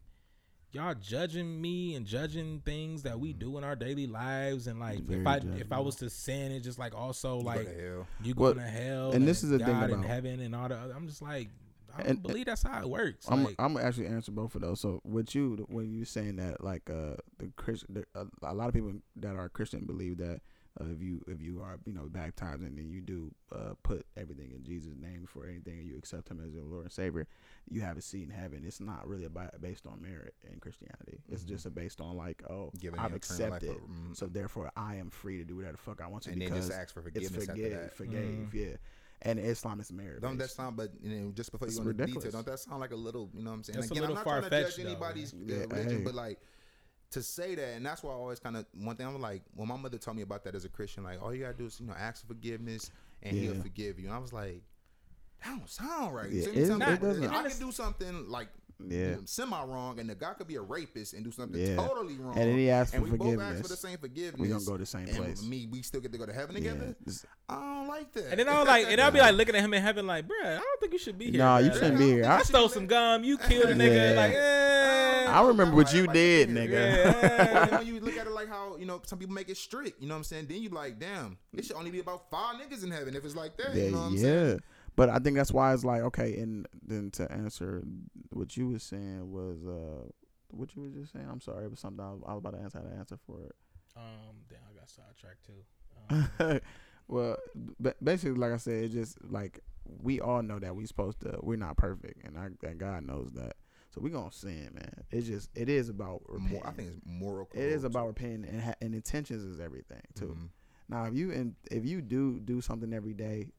y'all judging me and judging things that we do in our daily lives, and like Very if I if I was to sin, it's just like also You go like to hell. you Well, to hell, and this is the God thing in heaven and all the. Other, I'm just like, I don't And- believe that's how it works. I'm like, I'm gonna actually answer both of those. So with you, when you saying that, like uh, the Christian, uh, a lot of people that are Christian believe that uh, if you if you are you know baptized and then you do uh, put everything in Jesus' name for anything and you accept Him as your Lord and Savior, you have a seat in heaven. It's not really about based on merit in Christianity. It's Mhm. just a based on like oh Giving I've you life accepted, for- mhm. so therefore I am free to do whatever the fuck I want to and then because just ask for it's forgiveness after forgave, that. forgave, Mhm. yeah. And Islam is merit. Don't that sound? But you know, just before you go into detail, don't that sound like a little? You know what I'm saying? That's a Again, I'm little not trying to far-fetched, judge though, anybody's Yeah, religion, hey. but like to say that, and that's why I always kind of one thing I'm like when my mother told me about that as a Christian, like all you gotta do is you know ask for forgiveness and He'll forgive you. And I was like, that don't sound right. Yeah, So it- it I- doesn't. If I could do something like Yeah. semi wrong, and the guy could be a rapist and do something Yeah. totally wrong, And then he asked and for we both ask for forgiveness. the same forgiveness, We don't go to the same and place. Me, we still get to go to heaven together. this- I don't like that. and then I was like, and I'll be like looking at him in heaven, like, bruh, I don't think you should be here. Nah, you shouldn't be here. I I, stole some gum. You killed a nigga. Yeah. Like, eh. I remember what you Everybody did, here. nigga. Yeah. And when you look at it like how you know some people make it strict, you know what I'm saying? Then you like, damn, it should only be about five niggas in heaven if it's like that. Yeah, you know what I'm yeah. saying? But I think that's why it's like okay, and then to answer what you was saying was uh, what you were just saying. I'm sorry, it was something I was, I was about to answer. How to answer for it. Um, damn, I got sidetracked too. Um, well, ba- basically, like I said, it's just like we all know that we supposed to. We're not perfect, and I, and God knows that. So we gonna sin, man. It's just it is about repenting. More, I think it's moral. it is about repenting, and, ha- and intentions is everything too. Mhm. Now, if you and if you do do something every day,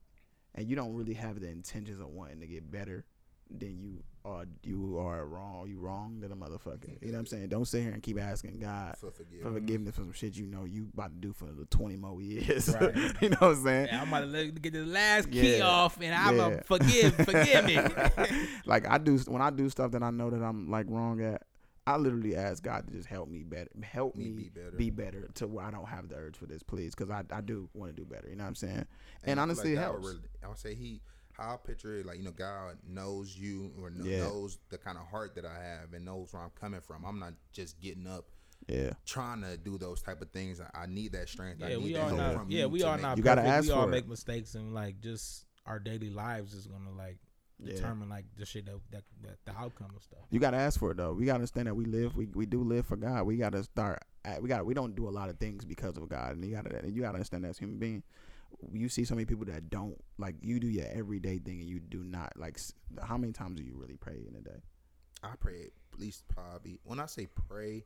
and you don't really have the intentions of wanting to get better, then you are you are wrong. You wrong to the motherfucker. You know what I'm saying? Don't sit here and keep asking God For forgiveness. for forgiveness for some shit you know you about to do for the 20 more years. Right. you know what I'm saying? yeah, I'm about to get the last key Yeah. off, and I'm Yeah. a forgive, forgive me. like I do when I do stuff that I know that I'm like wrong at. I literally ask God to just help me better, help Me me, be better. be better to where I don't have the urge for this, please, because I, I do want to do better. You know what I'm saying? I And feel honestly, it helps. Really, I would say he, how I picture it, like you know, God knows you or kn- Yeah. knows the kind of heart that I have and knows where I'm coming from. I'm not just getting up Yeah. trying to do those type of things. I, I need that strength. I yeah, need we that are help not. from Yeah, we to are not. You gotta perfect. ask We all for it. make mistakes, and like just our daily lives is gonna like Yeah. determine like the shit that, that, that the outcome of stuff. You gotta ask for it though. We gotta understand that we live. We we do live for God. We gotta start. At, we got. We don't do a lot of things because of God, and you gotta. You gotta understand that as human being. You see so many people that don't like. You do your everyday thing, and you do not like. How many times do you really pray in a day? I pray at least probably when I say pray,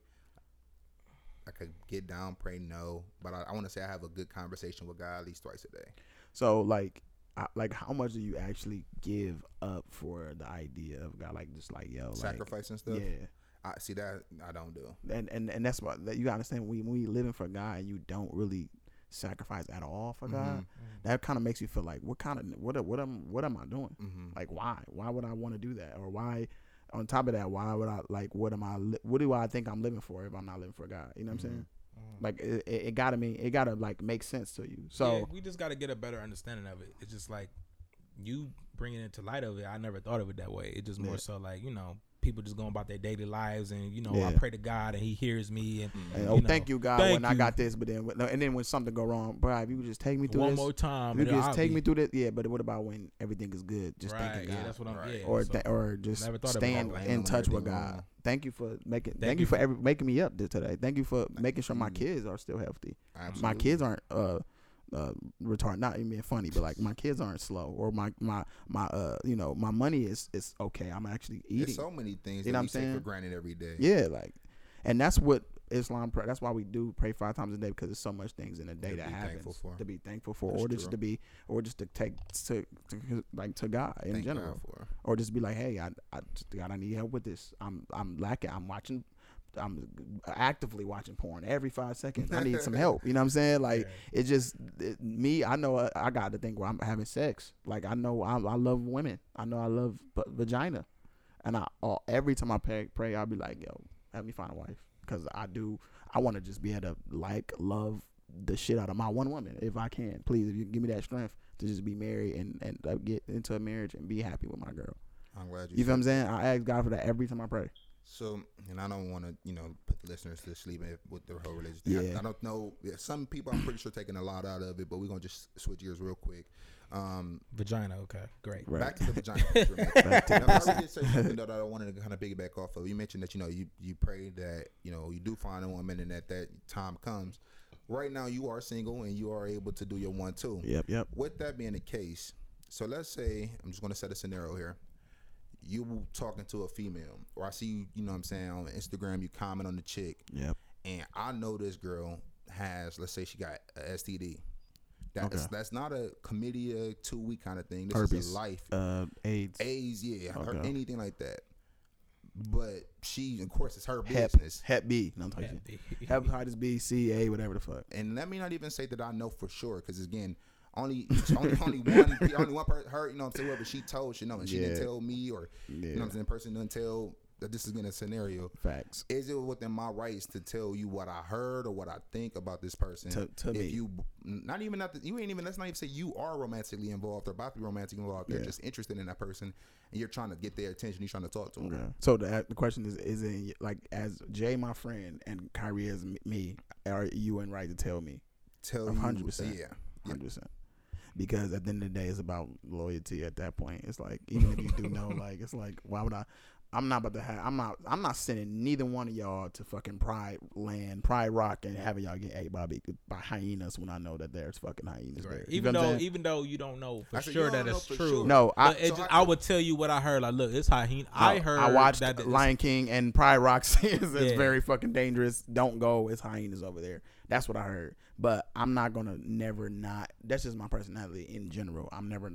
I could get down, pray no, but I, I want to say I have a good conversation with God at least twice a day. So like, I, like how much do you actually give up for the idea of God? Like just like yo, like, Sacrifice and stuff. Yeah. I see that I don't do. and and and that's what that you gotta understand. When we when we living for God and you don't really sacrifice at all for God, Mhm. that kind of makes you feel like what kind of what what am what am I doing? Mm-hmm. Like why why would I want to do that or why? On top of that, why would I like? What am I? li- What do I think I'm living for if I'm not living for God? You know what I'm saying? Like it, it, it gotta mean it gotta like make sense to you. So yeah, we just got to get a better understanding of it. It's just like you bringing it to light of it. I never thought of it that way. It's just more Yeah. so like you know people just going about their daily lives, and you know I pray to God and He hears me. And, and, you oh, know, thank you God thank when I got this, but then and then when something go wrong, bro, if you just take me through one this, more time, you just I'll take be- me through this. Yeah, but what about when everything is good? Just right, thanking yeah, God. that's what I'm. Right. Yeah, or so- th- or just Never thought of it staying in touch with God. wrong. Thank you for making. Thank, Thank you you for for- every, making me up today. Thank you for making sure my kids are still healthy. Absolutely. My kids aren't uh uh retarded. Not even being funny, but like my kids aren't slow. Or my my my uh you know my money is is okay. I'm actually eating. There's so many things You know what we I'm saying? for granted every day. Yeah, like, and that's what Islam. That's why we do pray five times a day because there's so much things in a day To that be happens thankful for. to be thankful for, That's or just true. to be, or just to take to, to like to God in Thank God general, for. or just be like, hey, I, I God, I need help with this. I'm I'm lacking. I'm watching. I'm actively watching porn every five seconds. I need some help. You know what I'm saying? Like Yeah. it just it, me. I know I, I got to think where I'm having sex. Like I know I, I love women. I know I love v- vagina, and I all, every time I pray, pray I'll be like, yo, help me find a wife because I do. I want to just be able to like, love the shit out of my one woman if I can. Please, if you give me that strength to just be married and and uh, get into a marriage and be happy with my girl. I'm glad you. You feel what I'm saying? I ask God for that every time I pray. So, and I don't want to, you know, put the listeners to sleep with their whole religion. thing. I- Yeah. I, don't know. yeah, Some people, I'm pretty sure, taking a lot out of it, but we're gonna just switch gears real quick. Um, Vagina. Okay, great. Right. Back to the vagina. for a minute. Back to the Now, Mary did say something that I wanted to kind of piggyback off of. You mentioned that you know you you pray that you know you do find a woman and that that time comes. Right now, you are single and you are able to do your one two. Yep, yep. With that being the case, so let's say I'm just going to set a scenario here. You talking to a female, or I see you, you know what I'm saying on Instagram. You comment on the chick, Yep. and I know this girl has, let's say she got a STD. That's Okay. that's not a committee a two week kind of thing. This is Herpes. a life Uh, AIDS. AIDS, yeah, or Okay. anything like that. But she, of course, it's her Hep, business. Hep B. No, I'm talking shit. Hepatitis B, C, A, whatever the fuck. And let me not even say that I know for sure, because again, only only only one only one person her, you know what I'm saying, whoever she told should know, and she didn't tell me, or you know what I'm saying, person didn't tell that this is been a scenario. Facts. Is it within my rights to tell you what I heard or what I think about this person? To- to if me. you not even not you ain't even let's not even say you are romantically involved or about to be romantically involved. They're Yeah. just interested in that person, and you're trying to get their attention. You're trying to talk to them. Okay. So the the question is: Is it like as Jay, my friend, and Kyrie as me? Are you in right to tell me? Tell A you, hundred percent. yeah. Hundred percent. Because at the end of the day, it's about loyalty. At that point, it's like even if you do know, like it's like why would I? I'm not about to have. I'm not. I'm not sending neither one of y'all to fucking Pride Land, Pride Rock, and having y'all get ate by by hyenas when I know that there's fucking hyenas there. Right. You Even feel what I'm though, even though you don't know for I said, sure that it's true. sure. no, I, So just, I- I, would tell you what I heard. Like, look, it's hyena. I heard. I watched that Lion King and Pride Rock says it's Yeah. very fucking dangerous. Don't go. It's hyenas over there. That's what I heard. But I'm not gonna never not. That's just my personality in general. I'm never,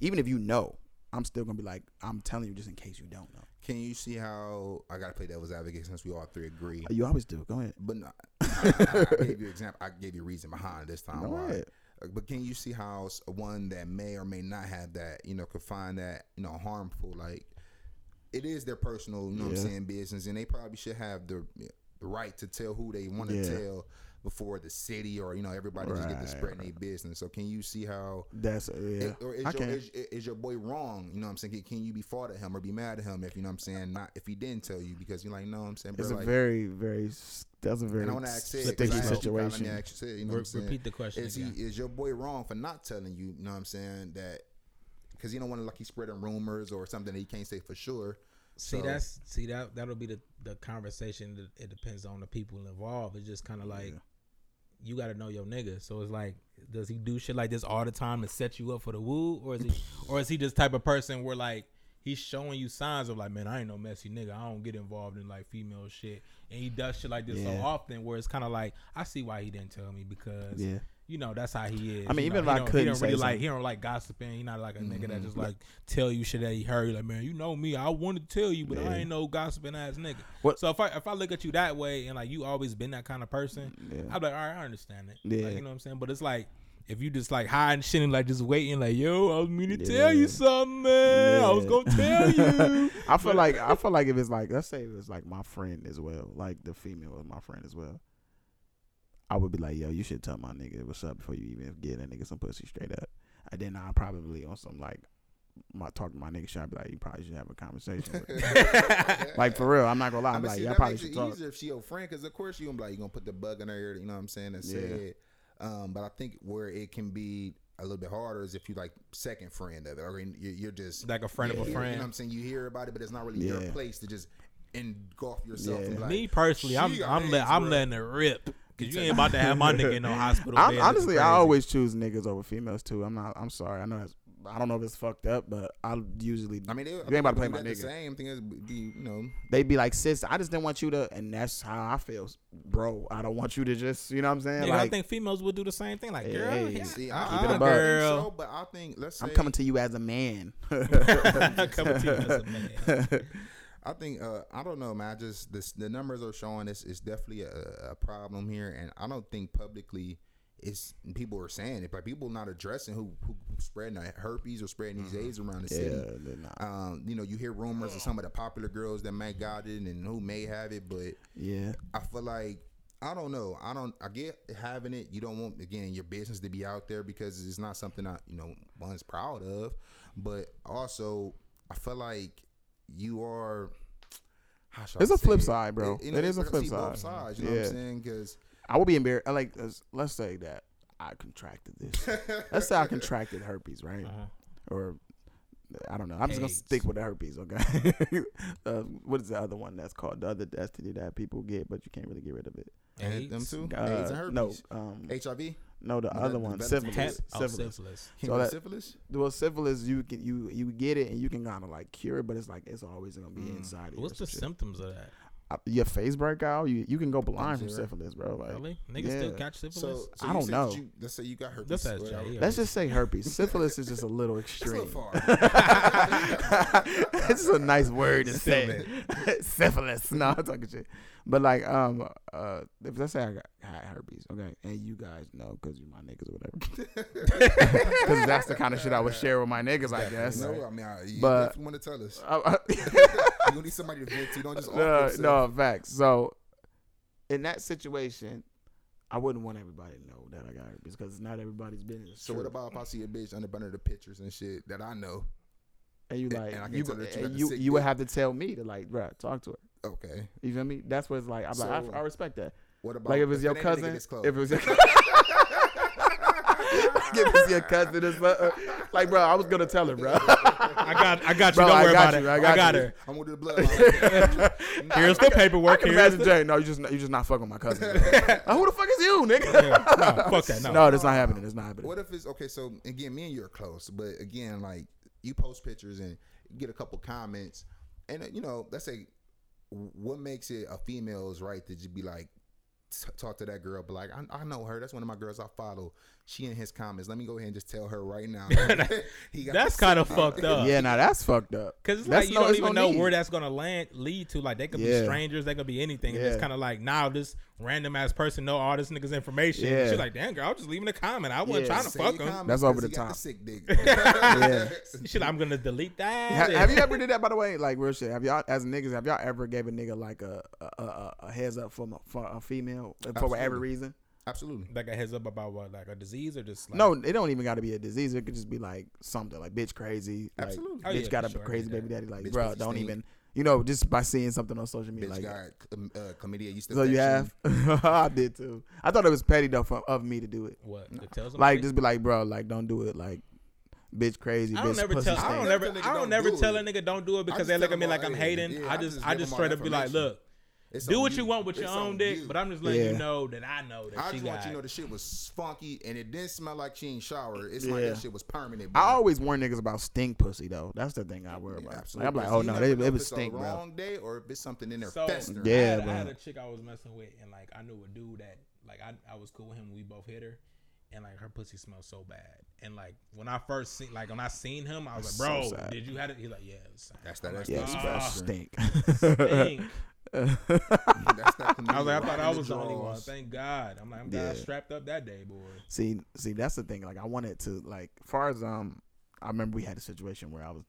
even if you know, I'm still gonna be like, I'm telling you just in case you don't know. Can you see how I gotta play devil's advocate since we all three agree? You always do. Go ahead. But no, I, I, I gave you an example. I gave you a reason behind this time. Go ahead. Uh, But can you see how one that may or may not have that, you know, could find that, you know, harmful? Like, it is their personal, you know what I'm saying, business, and they probably should have the, the right to tell who they want to Yeah. tell before the city or you know everybody just get to Right, spreading their business. So can you see how? That's uh, yeah. Is, or is I your, can. is, is your boy wrong? You know what I'm saying? Can, can you be fault at him or be mad at him if you know what I'm saying? Not if he didn't tell you because you're like, no, I'm saying, bro, It's a very, very. That's a very and I want to ask Sid, 'cause I sticky asked you, Kyle, let me situation. ask you, Sid, you know what I'm saying? repeat the question Is he is your boy wrong for not telling you? You know what I'm saying that because you don't want to like he's spreading rumors or something that he can't say for sure. See, So- that's see that that'll be the the conversation. That it depends on the people involved. It's just kind of like you got to know your nigga. So it's like, does he do shit like this all the time to set you up for the woo, or is he, or is he this type of person where like he's showing you signs of like, man, I ain't no messy nigga. I don't get involved in like female shit, and he does shit like this Yeah. so often where it's kind of like, I see why he didn't tell me because Yeah. You know that's how he is. I mean, You even know, if I don't, he couldn't don't say really like something. he don't like gossiping. He not like a nigga that Mhm. just like tell you shit that he heard. Like, man, you know me. I want to tell you, but Yeah. I ain't no gossiping ass nigga. What- So if I if I look at you that way and like you always been that kind of person, Yeah. I'm like, all right, I understand it. Yeah. Like, you know what I'm saying? But it's like if you just like hiding shit and like just waiting, like, yo, I was meaning to tell you something, man. I was gonna tell you. I feel like I feel like if it's like let's say it was like my friend as well, like the female was my friend as well. I would be like, yo, you should tell my nigga what's up before you even get that nigga some pussy straight up. And then I probably on some like my talk to my nigga shop, be like, you probably should have a conversation. With like for real, I'm not gonna lie. I I'm mean, like, see, y'all probably makes should it talk. easier if she your friend, because of course you gonna be like you gonna put the bug in her ear, you know what I'm saying, and say Yeah. it. Um, but I think where it can be a little bit harder is if you like second friend of it, I mean, you're just Like a friend of a you- You friend. know what I'm saying? You hear about it, but it's not really your place to just engulf yourself. Yeah. And like, Me personally, I'm she I'm let, I'm letting it rip because you ain't about to have my nigga in no hospital. I'm, bed honestly, I always choose niggas over females too. I'm not. I'm sorry. I know that's. I don't know if it's fucked up, but I usually. I mean, they, ain't about to play my The nigga. same thing as be, you know. They'd be like, sis, I just didn't want you to, and that's how I feel, bro. I don't want you to just, you know what I'm saying? Nigga, I think females would do the same thing. Like, Hey, girl, hey. yeah, See, uh-uh, I, Keep I, it a I buck. think girl. so, but I think let's say I'm coming to you as a man. coming to you as a man. I think uh, I don't know, man. I just this, the numbers are showing this is definitely a, a problem here, and I don't think publicly it's people are saying it, but people not addressing who who spreading herpes or spreading these AIDS around the Yeah, city. not. Um, you know, you hear rumors of some of the popular girls that may got it and who may have it, but Yeah. I feel like I don't know. I don't. I get having it. You don't want again your business to be out there because it's not something I you know one's proud of. But also, I feel like you are. How should I It's a flip it? side, bro. you know, it is a flip see both side. sides. You know what Yeah. I'm saying? Because I would be embarrassed. Like, let's, let's say that I contracted this. let's say I contracted herpes, right? Uh-huh. Or I don't know. I'm just gonna stick with the herpes, okay? uh, what is the other one that's called? The other STD that people get, but you can't really get rid of it. AIDS? them too. Uh, AIDS and herpes. No, um, HIV. No, the the- other the one, syphilis. Hep- syphilis. oh, syphilis. syphilis. Human that- syphilis. Well, syphilis, you can you you get it and you can kind of like cure it, but it's like it's always gonna be Mm. inside. you What's the some shit. symptoms of that? Uh, Your face break out. You you can go blind from syphilis, bro. Like, Really? Niggas still yeah. catch syphilis? So, so I don't know. You, let's say you got herpes. Let's ask whatever. Let's just say herpes. Syphilis is just a little It's a little extreme. far. it's just a nice word to say. Syphilis. No, I'm talking shit. But like, um, uh, if let's say I got had herpes, okay, and you guys know because you're my niggas or whatever, because that's the kind of shit I would share with my niggas, I guess. No, I mean, I, you But- definitely want to tell us. I- I- You need somebody to vent to. Don't just no, no facts. So, in that situation, I wouldn't want everybody to know that I got herpes because it's not everybody's business. So what about if I see a bitch under under the pictures and shit that I know? and you like and can you you and you, you would have to tell me to like, bruh, talk to her. Okay. You feel me? That's what it's like. I'm like, I, I respect that. What about Like if it's your it ain't a cousin, if it was your if it's your cousin or something. Like, bro, I was gonna tell her, bro. I got, I got you. Bro, Don't I worry got about you, it. I I got got, you. her. I'm gonna do the bloodline. Here's the I paperwork. can Here's imagine the, Jay. No, you just you just not fucking my cousin. Like, who the fuck is you, nigga? no, fuck that. No. No, that's not happening. It's not happening. what if it's okay? So again, me and you are close, but again, like you post pictures and get a couple comments, and uh, you know, let's say, what makes it a female's right to just be like. t- Talk to that girl, but like I, I know her. That's one of my girls I follow. She in his comments. Let me go ahead and just tell her right now. He got That's kind of fucked up. yeah, now that's fucked up. Cause it's That's like you no- don't even no know need. where that's gonna land lead to. Like they could Yeah. be strangers, they could be anything. And it's kind of like now this random ass person know all this nigga's information. Yeah. She's like, damn girl, I was just leaving a comment. I wasn't Yeah. trying to Say fuck your him. That's over the he got top. sick dick. Yeah. Shit, I'm gonna delete that. Ha- have you ever did that by the way? Like real shit. Have y'all as niggas? Have y'all ever gave a nigga like a a, a, a heads up for, a- for a female for whatever reason? Absolutely. like a heads up about what, like a disease or just like, No, it don't even got to be a disease. It could just be like something like bitch crazy. Like, Absolutely. Oh, bitch yeah, got a sure, crazy get baby daddy. Like, Bitch bro, don't stink. even. You know, just by seeing something on social media, Bitch like, got um, uh, chlamydia. You still so you have. I did too. I thought it was petty though for, of me to do it. what to tell. Like, just be like, bro, like, don't do it. Like, bitch, crazy. I don't bitch, never pussy tell. I don't Never never. tell nigga I don't don't never do tell a nigga don't do it because they look at me like I'm hating. yeah, I I just, just I just them all straight up be like, look, It's do what you want with It's your own dick, you. but I'm just letting Yeah. you know that I know that I she just got. want you to know the shit was funky and it didn't smell like she ain't showered. It's like that shit was permanent. I always warn niggas about stink pussy though. That's the thing I worry about. Like, Absolutely. I'm like, oh no, they, it was stink, a bro. wrong day or if it's something in there So festering. Yeah, I, had, I had a chick I was messing with, and like I knew a dude that like I, I was cool with him. We both hit her, and like her pussy smelled so bad. And like when I first seen like when I seen him, I was That's like, bro, so did you have it? He's like, yeah. It was sad. That's that. I'm That's like, Yes, that. bro, Ah, stink. stink. That's that I was like, I thought I was the only one. Thank God. I'm like, I'm Yeah. strapped up that day, boy. see, see, that's the thing. Like, I wanted to, like, far as um, I remember we had a situation where I was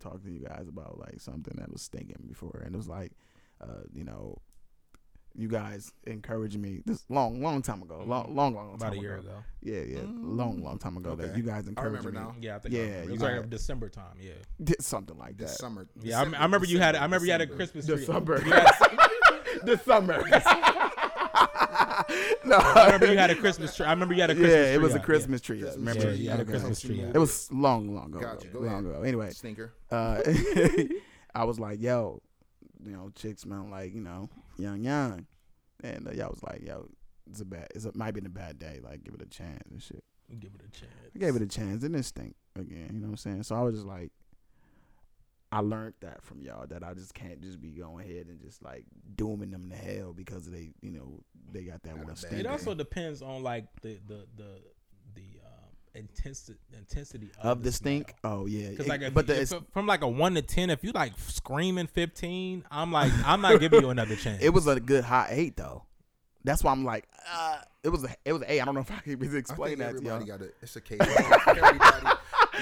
talking to you guys about like something that was stinking before, and it was like, uh, you know, you guys encouraged me this long, long time ago, long, long, long About time a year ago. ago. Yeah, yeah, long, long time ago that you guys I encouraged remember me. now. Yeah, I think. Yeah, I remember. you it was got like it. December time. Yeah. Did something like that. summer. Yeah, I, December, I remember you had. I remember you had a Christmas tree. December. You had- the summer. no, I remember you had a Christmas tree. I remember you had a Christmas tree. yeah, tree. it was a out, yeah. Christmas tree. Yeah, Christmas remember? Yeah, tree, you had a. Christmas tree. It was long, long ago. Gotcha. Go long ahead. ago. Anyway, Stinker. uh, I was like, yo, you know, chicks smell like you know, young, young, and uh, y'all was like, yo, it's a bad, it's a, might be in a bad day. Like, give it a chance and shit. Give it a chance. I gave it a chance. It didn't stink again. You know what I'm saying? So I was just like, I learned that from y'all that I just can't just be going ahead and just like dooming them to hell because they, you know, they got that Got one bad stink. It also depends on like the the the the intensity intensity of, of the stink. Oh yeah, Because like, if, but the if- from like a one to ten, if you like screaming fifteen, I'm like, I'm not giving you another chance. it was a good high eight though. That's why I'm like, uh, it was a it was an A. I don't know if I can I explain think that to y'all. everybody got a. It's a case. everybody.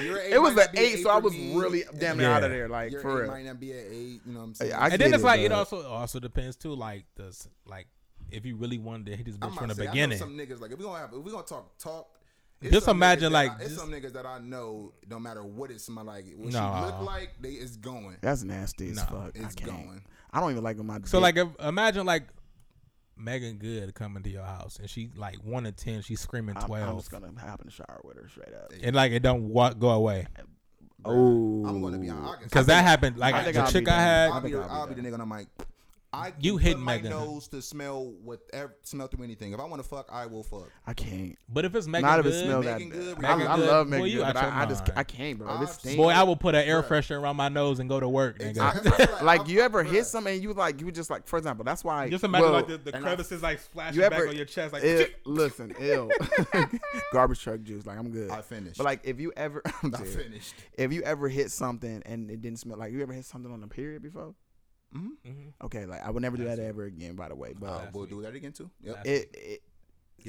Your A It was might an not eight, so I was me, really damn and near out of there, like your for A real. might not be an eight. You know what I'm saying? I and then it's it, like it also also depends too. Like does like if you really wanted to hit this bitch from the to say, I know beginning. some niggas like if we gonna have if we gonna talk talk. It's Just imagine, like, I, it's just- some niggas that I know. No matter what it smell like, what Nah. she look like, they it's going. That's nasty as No, fuck. it's I going. I don't even like when my So dick- like if, imagine like Meagan Good coming to your house and she like one to ten, she's screaming I'm, I'm twelve, just gonna hop in the shower with her straight up. and like it don't wa- go away Oh, I'm gonna be honest. because that happened. Like I think the I'll chick be I had, I'll be, the, I'll I'll be be the nigga and I'm like, I You hit my Meagan. nose to smell what smell through anything. If I want to fuck, I will fuck. I can't. but if it's Meagan Not if Good, it smells that Meagan bad. Good, I, Meagan I Good, love boy, Meagan you Good, out but your I, I just mind. I can't, bro. If it I've stinks- boy, I will put an air Bruh. freshener around my nose and go to work. Nigga. Exactly. I like like you ever hit something and you like you just like for example that's why Just imagine well, like the, the and I- crevices like splashing you back ever- on your chest, like ill- listen ill garbage truck juice like I'm good I finished. but like if you ever I'm I dead. finished. if you ever hit something and it didn't smell like you ever hit something on a period before Mm-hmm. Mhm. okay like I would never do that ever again by the way but Uh, we'll do that again too. Yep. It it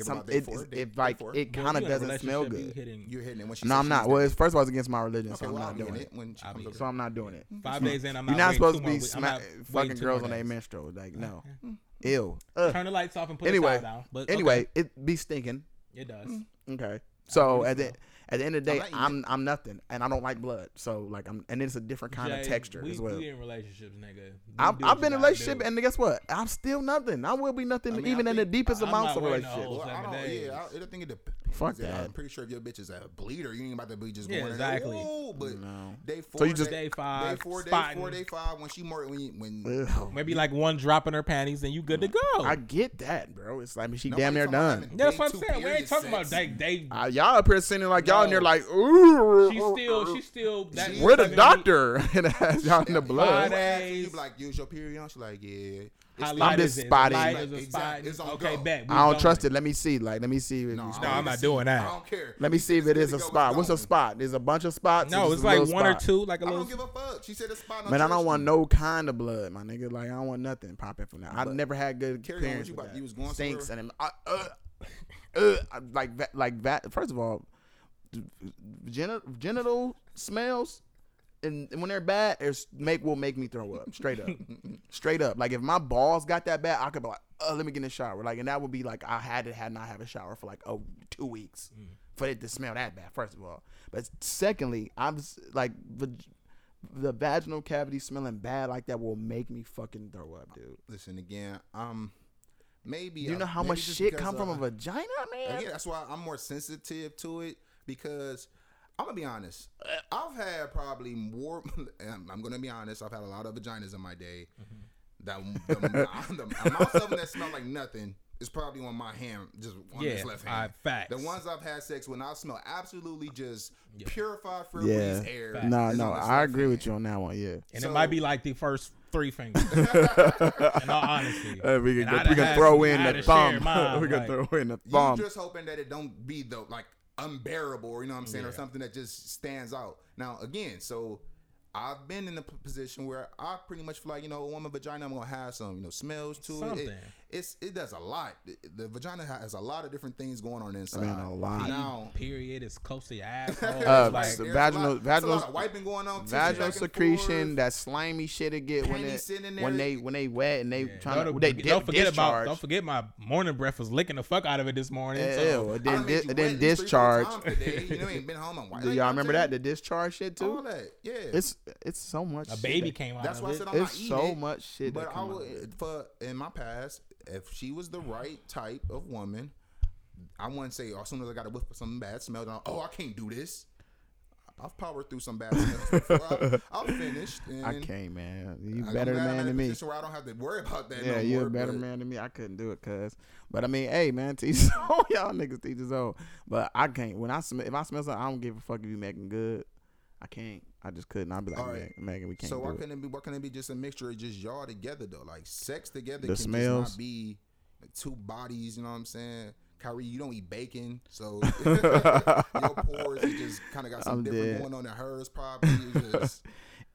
some, it, four, it, day- it like four. it kind of in a doesn't smell relationship, you good hitting You're hitting it when she. no I'm not well it's, first of all it's against my religion Okay, so I'm well, I'll not doing it it when she I'll comes be over. so I'm not doing it five days in. I'm not you're not supposed to be more sma- fucking girls on their days. menstrual like no Okay. ill Ugh. Turn the lights off and put anyway the towel down. But okay, anyway it be stinking it does. Okay. So believe at the so. At the end of the day, I'm not I'm I'm nothing, and I don't like blood. So like I'm, and it's a different kind of texture we, as well. We in relationships, nigga. You I've, I've been in relationship, and guess what? I'm still nothing. I will be nothing, I mean, even I in the deepest I'm amounts of waiting a relationships. Well, I don't, yeah, I, I think it depends. Fuck Yeah, that. I'm pretty sure if your bitch is a bleeder, you ain't about to be just Yeah, going exactly. In there, "Ooh," but No. day four, So you just- day, Day five, day four, day four, day five. When she more, when you, when Ugh. Maybe like one drop in her panties, and you good to go. I get that, bro. It's like I mean, she Nobody damn near done. having That's what I'm saying. We ain't period talking about sex. they. They. Uh, y'all up here sitting like y'all and there No. like, ooh. She's still. She's still. That We're the doctor, and it has y'all in the Five blood. days. You be like, use your period on. She's like, yeah. How It's light I'm is just spotting. Light is a exact- spot. it's on Okay, go. bet. we I don't going. trust it. Let me see. Like, let me see. If No, you I No, start. I'm not doing that. I don't care. Let me see if it is a spot. What's a spot? There's a bunch of spots. No, it's like one or two, like a I little. don't give a fuck. She said a spot. Man, I don't want no kind of blood, my nigga. Like I don't want nothing popping from that. I've never had good carry on you with about- that. you was going Stinks and I, uh, uh, like va- like that. First of all, genital, genital smells. And when they're bad, it's make will make me throw up straight up, straight up. Like if my balls got that bad, I could be like, "Oh, let me get in the shower." Like, and that would be like I had to had not have a shower for like oh two weeks for it to smell that bad. First of all, but secondly, I'm like vag- the vaginal cavity smelling bad like that will make me fucking throw up, dude. Listen again. Um, maybe You know how much shit come from a uh, vagina, man. Again, that's why I'm more sensitive to it because I'm gonna be honest. I've had probably more. I'm gonna be honest. I've had a lot of vaginas in my day. That the, the amount of them that smell like nothing is probably on my hand, just on Yeah, this left hand. uh, facts. The ones I've had sex with, I smell absolutely just purified Yeah, Febreze air. no, no, I agree hand. with you on that one. Yeah, and So- it might be like the first three fingers. in all honesty, Uh, we And can, I'd we can have throw had- in the thumb. shared mine, we can like- throw in the thumb. You thumb. just hoping that it don't be the like unbearable, or you know what I'm saying, or something that just stands out. Now again, so I've been in a position where I pretty much feel like you know, a woman vagina, I'm gonna have some you know smells to. Something. it. It's it does a lot. The, the vagina has a lot of different things going on inside. mean, a lot. Now, period is close to your asshole. Uh, It's like, so vaginal- a lot, there's a lot vaginal- of wiping going on. Vaginal secretion, forth. that slimy shit it get when it sitting in when they when they wet and they yeah. trying to don't, they don't dip, forget discharge. about. Don't forget my morning breath was licking the fuck out of it this morning. Ew, so and I then done di- you and wet then at least three, four discharge. today. You know, ain't been home and white. Do Like, y'all I'm remember that the discharge shit you, All too? that, yeah. It's it's so much. a baby came out That's of why I it. said I'm not It's so much shit. But I come out of it. would, for in my past, if she was the right type of woman, I wouldn't say oh, as soon as I got a whiff of some bad smell, then oh, I can't do this. I've powered through some bad smells before. I, I'm finished. And I can't, man. You better man than me. Where I don't have to worry about that. Yeah, no you're more, a better but man than me. I couldn't do it, cuz. But I mean, hey, man, teach. Y'all niggas teach his own. But I can't. When I smell, if I smell something, I don't give a fuck if you making good. I can't. I just couldn't. I'd be like, All Meagan. Meagan, we can't So why couldn't it be? Why couldn't it be just a mixture of just y'all together though? Like sex together The can smells. just not be like two bodies. You know what I'm saying? Kyrie, you don't eat bacon, so your pores it just kind of got something I'm different dead. going on than hers. Probably just,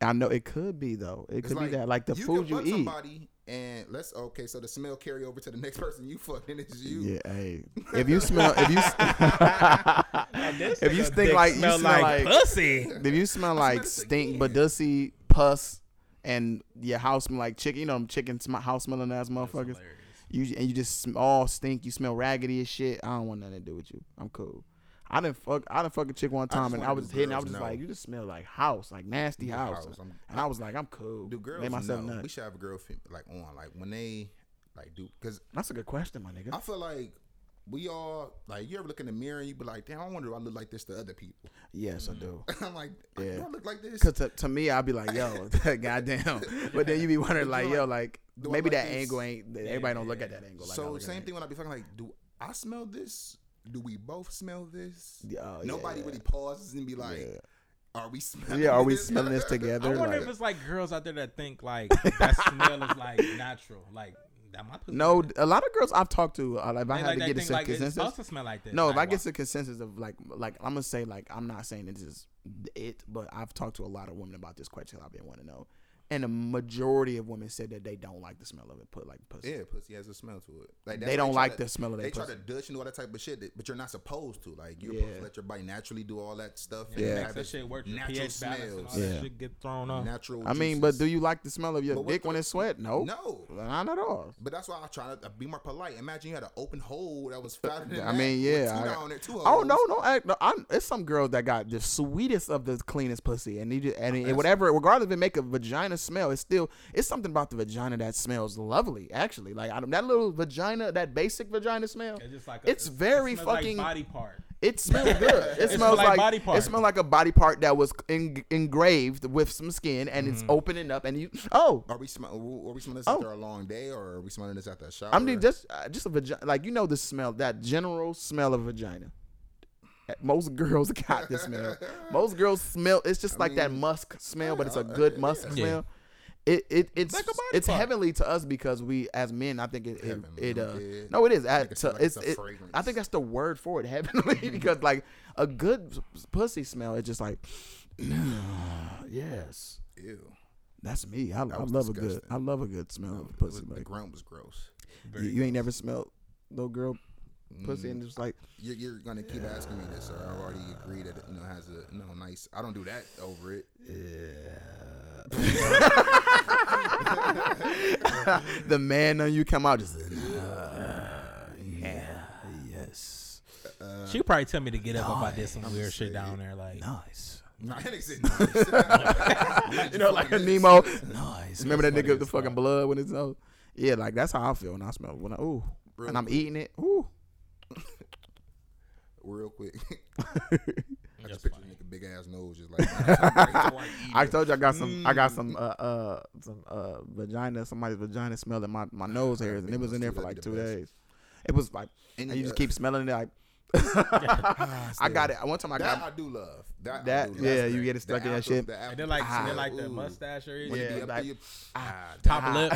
I know it could be though. It could like, be that, like the you food you eat. Somebody and let's okay. So the smell carry over to the next person you fucked, and it's you. Yeah, hey. If you smell, if you, if you stink like you smell like, pussy. if you smell like this stink, again. badussy, pus, and your house smell like chicken, you know, them chicken sm- house smelling ass motherfuckers. You and you just all stink. You smell raggedy as shit. I don't want nothing to do with you. I'm cool. I didn't fuck. I didn't fuck a chick one time, and I was hitting. I was just know. like, you just smell like house, like nasty Yeah, house. house. And I was like, I'm cool. Do girls Made myself know? nut. We should have a girl fe- like on like when they like do because That's a good question, my nigga. I feel like we all like you ever look in the mirror and you be like, damn, I wonder if I look like this to other people. Yes, I do. I'm like, Yeah. do I look like this? Cause to, to me, I'd be like, yo, goddamn. But then you be wondering, like, yo, like maybe like that this? angle ain't. Everybody don't look at that angle. Like so same thing when I be fucking like, do I smell this? Do we both smell this? Yeah, oh, Nobody yeah. really pauses and be like, Yeah. are we smelling? Yeah, are we this? smelling this together? I wonder Like, if it's like girls out there that think like that smell is like natural, like that my pussy. no, a lot of girls I've talked to, uh, if I had like, to they get a think, like, consensus, supposed to smell like this. No, if I get why- to consensus of like, like I'm gonna say like I'm not saying this is it, but I've talked to a lot of women about this question. I've been wanting to know, and the majority of women said that they don't like the smell of it. Put like pussy. Yeah, pussy has a smell to it. Like They don't try like to- the smell of it. They their try to Dutch and all that type of shit, that- but you're not supposed to. Like you're Yeah. supposed to let your body naturally do all that stuff. Yeah, and Yeah. that shit work. Natural pH balance and all smells. that Yeah. shit get thrown off. Natural. I mean, but do you like the smell of your But what dick when the- it's sweat? No, No. not at all. But that's why I try to be more polite. Imagine you had an open hole that was fatter than I that mean, yeah. two I- down there, two Oh no, no, act- no I'm, it's some girls that got the sweetest of the cleanest pussy, and you just, and it, whatever, regardless if it make a vagina smell, it's still it's something about the vagina that smells lovely. Actually, like I don't, that little vagina, that basic vagina smell, It's just like a, it's very it fucking. like body part. it smells good. It, smell smells like like, body it smells like a body part that was en- engraved with some skin, and Mm-hmm. it's opening up, and you oh. Are we smelling? Are we smelling this Oh. after a long day, or are we smelling this after a shower? I mean, just uh, just a vagina, like you know the smell, that general smell of vagina. Most girls got this smell. Most girls smell. It's just like that musk smell, but it's a good musk Yeah. smell. It it it's Like it's part. heavenly to us because we as men. I think it it, Heavenly, it uh yeah. no it is it to, like it's it's it. I think that's the word for it heavenly because like a good pussy smell is just like yes ew. that's me. I, I was love a good. I love a good smell of pussy. was- the Like grunt was gross. you, you ain't never smelled no girl pussy Mm. and just like You're, you're gonna keep asking me this, sir. I've already agreed that it, you know has a you know nice. I don't do that over it. Yeah. the man on you come out just uh, yeah yes She would probably tell me to get up if I did some weird shit say down there. Like, nice Nah, that nigga said nice. you know like a Nemo nice. remember that nigga with the fucking blood when it's nose yeah like that's how I feel when I smell when I ooh Real and I'm eating it ooh Real quick. I just picture funny. nigga big ass nose just like. I told you I got some I got some uh uh some uh vagina somebody's vagina smelling my my nose hairs and it was in there for like two days it was like and you just uh, keep smelling it like I got it one time I That got I do love. That, That- do love. yeah, That's you get it stuck The in that shit. the And after- then like, and then Ah, like the mustache or When Yeah, be like- to ah, Top Ah. lip.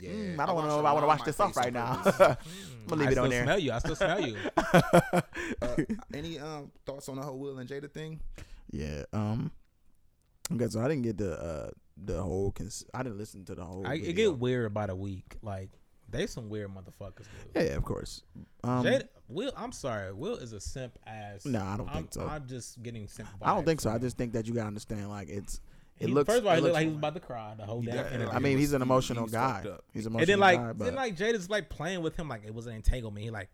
Yeah. Mm, I don't want to know if a I want to lot wash this off right now. purpose. I'm gonna leave I it on still there. smell you. I still smell you. uh, any um thoughts on the whole Will and Jada thing? Yeah. Um. Okay, so I didn't get the uh the whole. Cons- I didn't listen to the whole. I, it get weird about a week. Like they some weird motherfuckers. Dude. Yeah, of course. Um. Jada, Will, I'm sorry. Will is a simp ass. No, I don't I'm, think so. I'm just getting simp. I don't think so. I just think that you gotta understand. Like it's. It He- looks. First of all, he looked looks- like he was about to cry the whole damn Yeah. I mean, he's an emotional he was guy. He's an and then like, guy, but then like Jada's like playing with him like it was an entanglement. He like,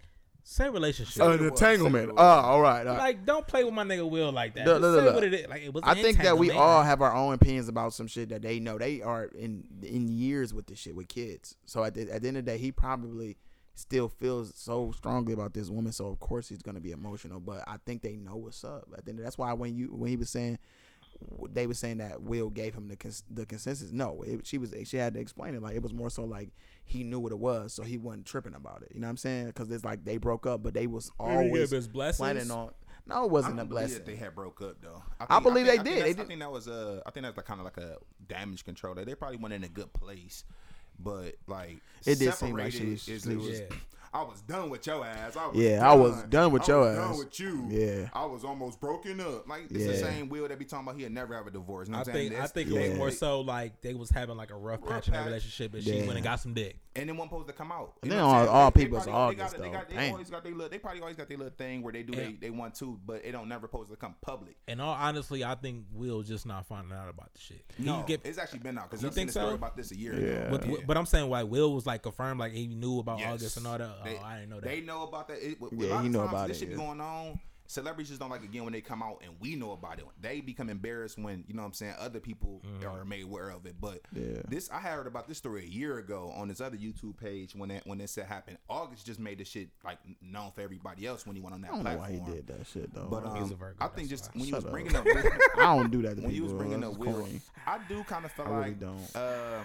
same relationship. Oh, it an entanglement. Say Oh, ah, all right. all right. like, don't play with my nigga Will like that. Look, Just look, say look, what it is. Like, it was. I think that we all have our own opinions about some shit that they know. They are in in years with this shit with kids. So at the, at the end of the day, he probably still feels so strongly about this woman. So of course he's gonna be emotional. But I think they know what's up. I think that's why when you when he was saying they were saying that Will gave him the cons- the consensus. No, it, she was she had to explain it. Like it was more so like he knew what it was, so he wasn't tripping about it. You know what I'm saying? Because it's like they broke up, but they was always gave his blessings. planning on. No, it wasn't a don't believe blessing. that they had broke up though. I believe think- they think did. They that's- I think that was a. I think that's like kind of like a damage control. Like, they probably went in a good place, but like It did seem like she separated was- it was- Yeah. I was done with your ass. I was Yeah, done. I was done with I your was Done ass. with you. Yeah. I was almost broken up. Like it's the same Will that be talking about. He'll never have a divorce. You know I what I'm think saying? I That's- think it was more so like they was having like a rough Rough patch in their relationship, and she went and got some dick. and then one supposed to come out. And You then know what all- saying? all They- they probably- they August, they got, though. they Damn. always got their little, they probably always got their little thing where they do Yeah. they, they want to, but it don't never supposed to come public. And all honestly, I think Will just not finding out about the shit. He No, get- it's actually been out because You I've seen think a story so? about this a year Yeah. But, but I'm saying why Will was like confirmed, like he knew about August and all that. They- oh, I didn't know that. They know about that. It, Yeah, a lot he of know times about this it, shit be yeah. going on. Celebrities just don't like again when they come out and we know about it. They become embarrassed when you know what I'm saying other people are made aware of it. But Yeah. this I heard about this story a year ago on this other YouTube page when that when this shit happened. August just made this shit like known for everybody else when he went on that I don't know why he did that shit though. But um, Virgo, I think just why. when you was up. bringing up I don't do that to when you was bringing up Will. I do kind of feel I really like don't. uh,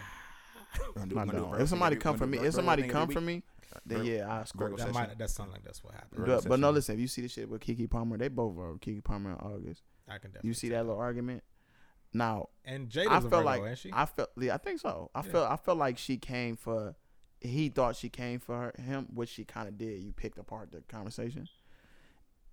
do- I do a don't. If somebody thing come for me, if somebody come every for week. me, then yeah, I score. Virgo that might that sound like that's what happened. But, but no, listen. If you see the shit with Keke Palmer, they both are Keke Palmer and August. I can definitely You see that little argument? Now, And I Jada's a felt like ain't she? I felt. Yeah, I think so. I Yeah. felt. I felt like she came for. He thought she came for her, him, which she kind of did. You picked apart the conversation,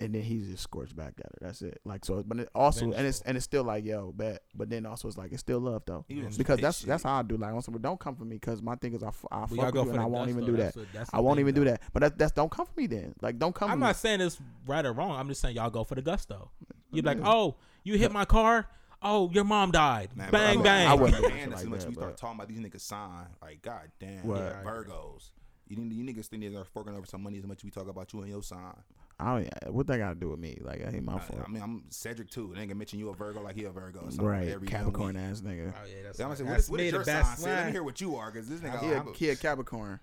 and then he just scorched back at her. That's it. Like so, but it also, and it's and it's still like yo, bet. But then also it's like it's still love though, because that's shit. that's how I do. Like on some, don't come for me because my thing is I, f- I We fuck with you and I won't dust, even though. do that. That's what- that's I won't thing, even do that. But that, that's don't come for me then. Like don't come. I'm for not me. saying it's right or wrong. I'm just saying y'all go for the gusto. You're like, oh, you hit my car. Oh, your mom died. Man, but I bang would- bang. I wouldn't do Man, shit as like much as we start talking about these niggas sign, like god damn, What? yeah, Virgos. You, need- you niggas think they're forking over some money as much as we talk about you and your sign. I don't, what that got to do with me? Like I ain't my I, fault. I mean, I'm Cedric too. They ain't gonna mention you a Virgo like he a Virgo. or something right, every Capricorn ass nigga. Oh yeah, that's, Yeah, I'm gonna say, what that's is, what me, is the your sign? best Say, Let me one. hear what you are, because this nigga. Yeah, I'm- yeah, Capricorn.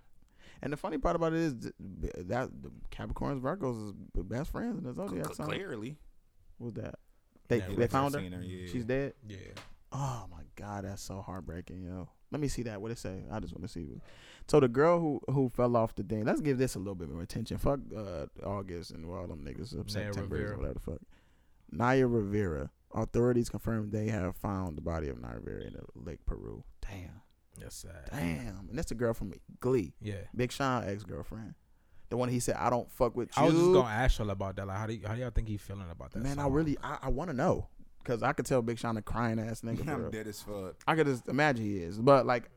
And the funny part about it is that the Capricorns, Virgos is the best friends in the zodiac cl- sign. clearly. What's that? They Yeah, they found her. her, yeah. She's dead. Yeah. Oh my god, that's so heartbreaking, yo. Let me see that. What it say? I just want to see. So the girl who who fell off the thing. Let's give this a little bit more attention. Fuck uh, August and all them niggas of September Rivera. or whatever the fuck. Naya Rivera. Authorities confirmed they have found the body of Naya Rivera in Lake Piru. Damn, That's sad. damn. And that's the girl from Glee. Yeah. Big Sean ex girlfriend. The one he said, I don't fuck with you. I was just gonna ask y'all about that. Like, how do you, how do y'all think he feeling about that? Man, I really, I, I want to know. Because I could tell Big Sean a crying ass nigga. for I'm dead as fuck. I could just imagine he is. But, like,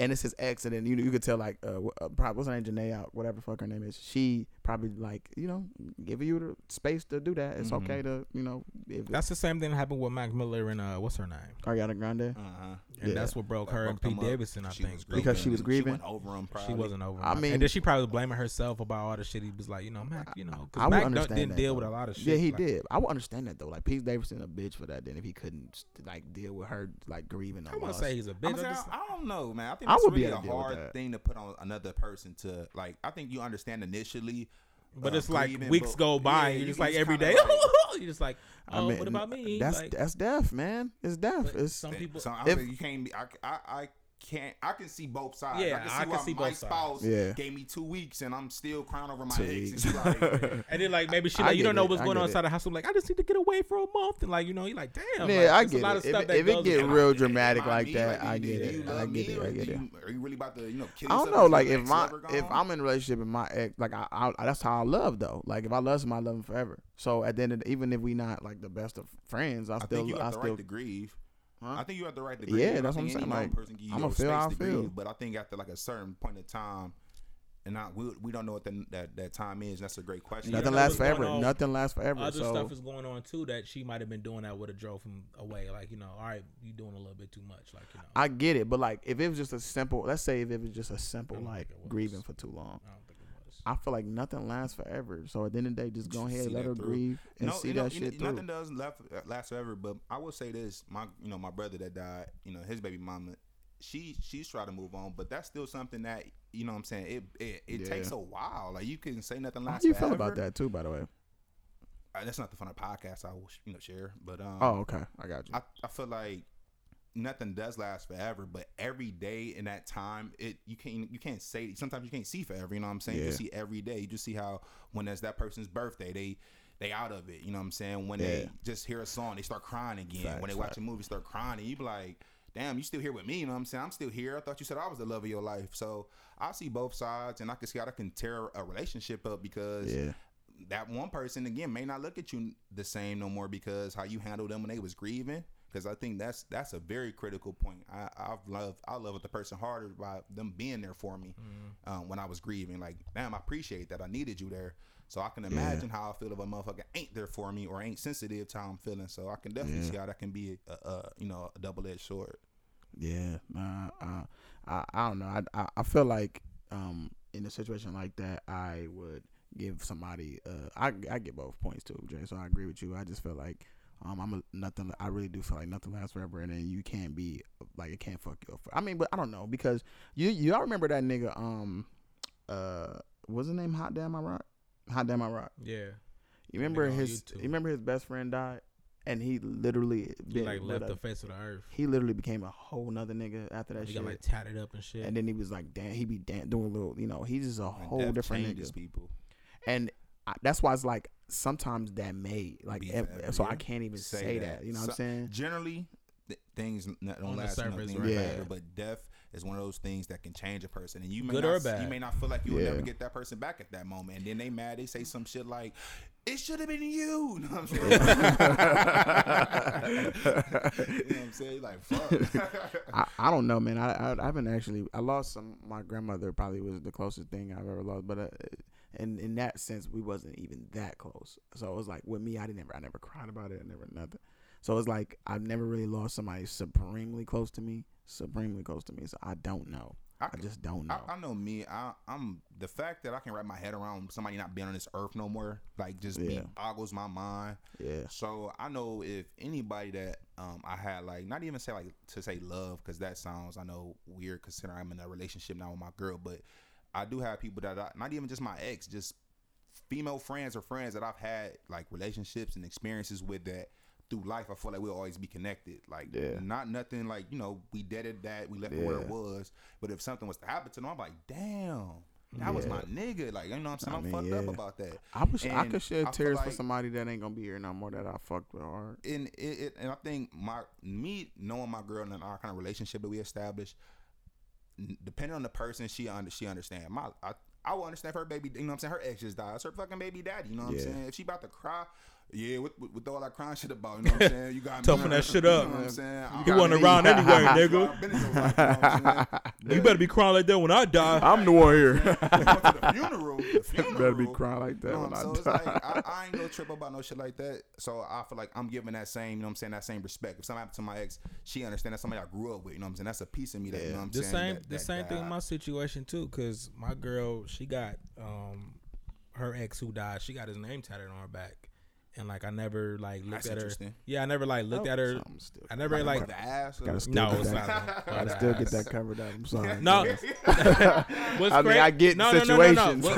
and it's his ex. And then you, know you could tell, like, uh, uh, probably, what's her name? Jhené out, whatever fuck her name is. She probably, like, you know, giving you the space to do that. It's Mhm. okay to, you know, if That's the same thing that happened with Mac Miller and uh, what's her name? Ariana Grande. Uh huh. And Yeah. that's what broke her and Pete Davidson. I think Because she was grieving? She went over him. she wasn't over. I mean- and then she probably was blaming herself about all the shit. He was like, you know, Mac, you know, I because Mac didn't that, deal though. with a lot of shit. Yeah, he like- did. I would understand that though. Like Pete Davidson a bitch for that. Then if he couldn't like deal with her like grieving, I or wouldn't loss. say he's a I'm bitch. I'm saying, just- I don't know, man. I think I that's would be really a to deal with hard that. thing to put on another person to like. I think you understand initially, But uh, it's like grieving, weeks but- go by, yeah, and you're you just can like every day. like- you're just like, I oh, mean, what about me? That's like, that's death, man. It's death. It's some people. So I If- you can't be. I, I, I can't. I can see both sides. Yeah, I can see I can why see my both sides. spouse Yeah. gave me two weeks and I'm still crying over my Two ex. And like, And then like maybe she I like you don't know it, what's I going on get inside the house. I'm like I just need to get away for a month and like you know you like damn. yeah, like, I get a lot it. of If, stuff it- that if it get real Am dramatic like me? that, I get it. I get it. I get it. Are you really about to you know I don't know. Like if my if? I'm in a relationship and my ex, like I, I that's how I love though. Like if I love somebody, I love them forever. So at the end of even if we not like the best of friends, I I still think you I the still right to grieve. Huh? I think you have the right to Yeah, grieve. I that's what I'm saying, like, person give you I'ma feel how I feel. grieve, But I think after like a certain point in time, and not we, we don't know what the, that that time is. That's a great question. Nothing lasts forever. on. Nothing lasts forever. Other so stuff is going on too that she might have been doing that would have drove him away. Like you know, all right, you doing a little bit too much. Like you know, I get it, but like if it was just a simple, let's say if it was just a simple like think it was. grieving for too long, I don't think it was. I feel like nothing lasts forever. So at the end of the day, just go ahead, See let her through. grieve and no, see you know, that you know, shit through. Nothing does last, last forever. But I will say this: my, you know, my brother that died, you know, his baby mama, she she's trying to move on, but that's still something that you know. what I'm saying it it, it Yeah. takes a while. Like you can say nothing How lasts do you forever. feel about that too? By the way. Uh, that's not the fun of podcast. I will you know share, but um, Oh, okay, I got you. I, I feel like nothing does last forever, but every day in that time, it you can't you can't say sometimes you can't see forever. You know what I'm saying? You Yeah. just see every day. You just see how when it's that person's birthday, they they out of it. You know what I'm saying? When Yeah. they just hear a song, they start crying again. Facts, when they watch facts. a movie, start crying, and you be like, damn, you still here with me? You know what I'm saying? I'm still here. I thought you said I was the love of your life. So I see both sides, and I can see how that can tear a relationship up because Yeah. that one person again may not look at you the same no more because how you handled them when they was grieving. Because I think that's that's a very critical point. I I've loved I love the person harder by them being there for me um, when I was grieving. Like, damn, I appreciate that. I needed you there. So I can imagine how I feel if a motherfucker ain't there for me or ain't sensitive to how I'm feeling. So I can definitely Yeah. see how that can be a, a you know a double edged sword. Yeah, nah, uh, I I don't know. I, I I feel like um in a situation like that, I would give somebody. Uh, I I get both points too, Jay. So I agree with you. I just feel like um I'm a, nothing. I really do feel like nothing lasts forever, and then you can't be like it can't fuck you up. I mean, but I don't know because you you all remember that nigga um uh was his name? Hot Damn I Rock. Hot Damn I Rock. Yeah, You remember his? You remember his best friend died, and he literally he like left the face of the earth. he literally became a whole nother nigga after that He shit. got like tatted up and shit. and then he was like, damn, he be dan- doing a little, you know, he's just a And whole different nigga. people. And I, that's why it's like sometimes that may like, Be ev- forever, so. I can't even say, that. You know what I'm saying? Generally, th- things n- don't On the last. you surface, things right. forever, Yeah. but death is one of those things that can change a person, and you may Good not, or bad. You may not feel like you will Yeah. never get that person back at that moment, and then they mad. They say some shit like, "It should have been you." You know what I'm saying? you know what I'm saying? Like, fuck. I, I don't know, man. I, I I haven't actually. I lost some. My grandmother probably was the closest thing I've ever lost, but uh, in in that sense, we wasn't even that close. So it was like with me, I didn't never, I never cried about it. I never nothing. So it's like I've never really lost somebody supremely close to me, supremely close to me. So I don't know. I I, just don't know. I, I know me. I, I'm the fact that I can wrap my head around somebody not being on this earth no more. Like, just be, Yeah. boggles my mind. yeah. So I know if anybody that um I had like not even say like to say love because that sounds I know weird considering I'm in a relationship now with my girl, but I do have people that I, not even just my ex, just female friends or friends that I've had like relationships and experiences with that through life. I feel like we'll always be connected. Like Yeah. not nothing like you know we deaded that we left it where it was, but if something was to happen to them, I'm like damn. That was my nigga. Like, you know what I'm saying? I I'm mean, fucked up about that. I wish I could shed I feel tears for somebody that ain't gonna be here no more that I fucked with hard. and it, it and I think my me knowing my girl and our kind of relationship that we established, n- depending on the person, she under she understand. My I I will understand if her baby. You know what I'm saying? Her ex just died. It's her fucking baby daddy. You know what Yeah. I'm saying? If she about to cry. Yeah, with, with, with all that crying shit about, you know what I'm saying? You got me- Toughen that shit up. you know what I'm saying? You wasn't around anyway, I- nigga. I've been in your life, you know what I'm saying? You better be crying like that when I die. I'm the one here. Going to the funeral. The funeral. Better be crying like that You know when what I I'm die. So it's like I, I ain't no trip about no shit like that. So I feel like I'm giving that same, you know what I'm saying, that same respect. If something happened to my ex, she understand that's somebody I grew up with. You know what I'm saying? That's a piece of me that you know what I'm the saying. same that- the that same thing in my situation too because my girl she got um her ex who died she got his name tatted on her back and like i never like looked That's at her yeah i never like looked oh, at her Something still- i never like the ass. Gotta still no get it's that- not above Gotta still get that covered up. I'm sorry. no what's I mean, I get no, no, no, no, no.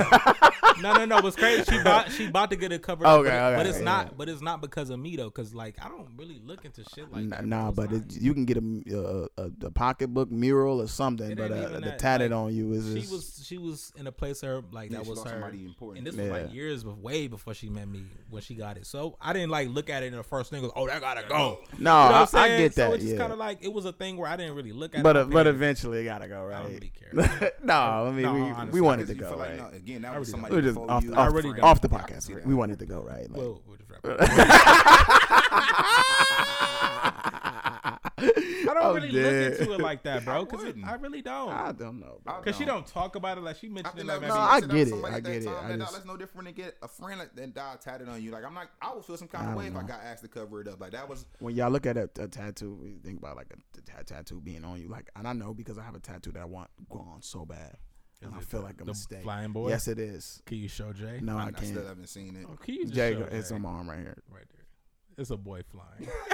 Situations. What- no no no what's crazy she bought she bought to get it covered up Okay, but, okay, but it's yeah. not but it's not because of me though because like i don't really look into shit like Nah, that nah, but it, you can get a a, a, a pocketbook mural or something, It but uh, the that, tatted like, on you is she just, was she was in a place her like Yeah, that was her somebody important. and this was like years bef- way before she met me when she got it so i didn't like look at it in the first thing goes oh that gotta go no, You know I, what I'm I saying? get so that. it's just yeah, kind of like it was a thing where i didn't really look at but it uh, on but eventually it gotta go right. I don't right. really care no, I mean we, we wanted to go right. again, that was really somebody We're just before off, you. the, off, really the- don't. off the Yeah, I can podcast. see right? that. We wanted to go right. Like, Well, we'll just wrap up. I don't I'm really dead. look into it like that, bro. Because wouldn't. I really don't. I don't know. Because she don't. don't talk about it like she mentioned it. Like No, I get it. I get it. time, I that- just- That's no different than get a friend that, that died tatted on you. Like I'm not. I would feel some kind I of way don't if I got asked to cover it up. Like that was. when y'all look at a, a tattoo, you think about like a tattoo being on you. Like, and I know because I have a tattoo that I want gone so bad, and Is I it feel the- like a the mistake. flying boy? Yes, it is. Can you show Jay? No, I, I, can't. I still haven't seen it. Oh, can you just Jay, show it's Jay? on my arm right here. right there. It's a boy flying.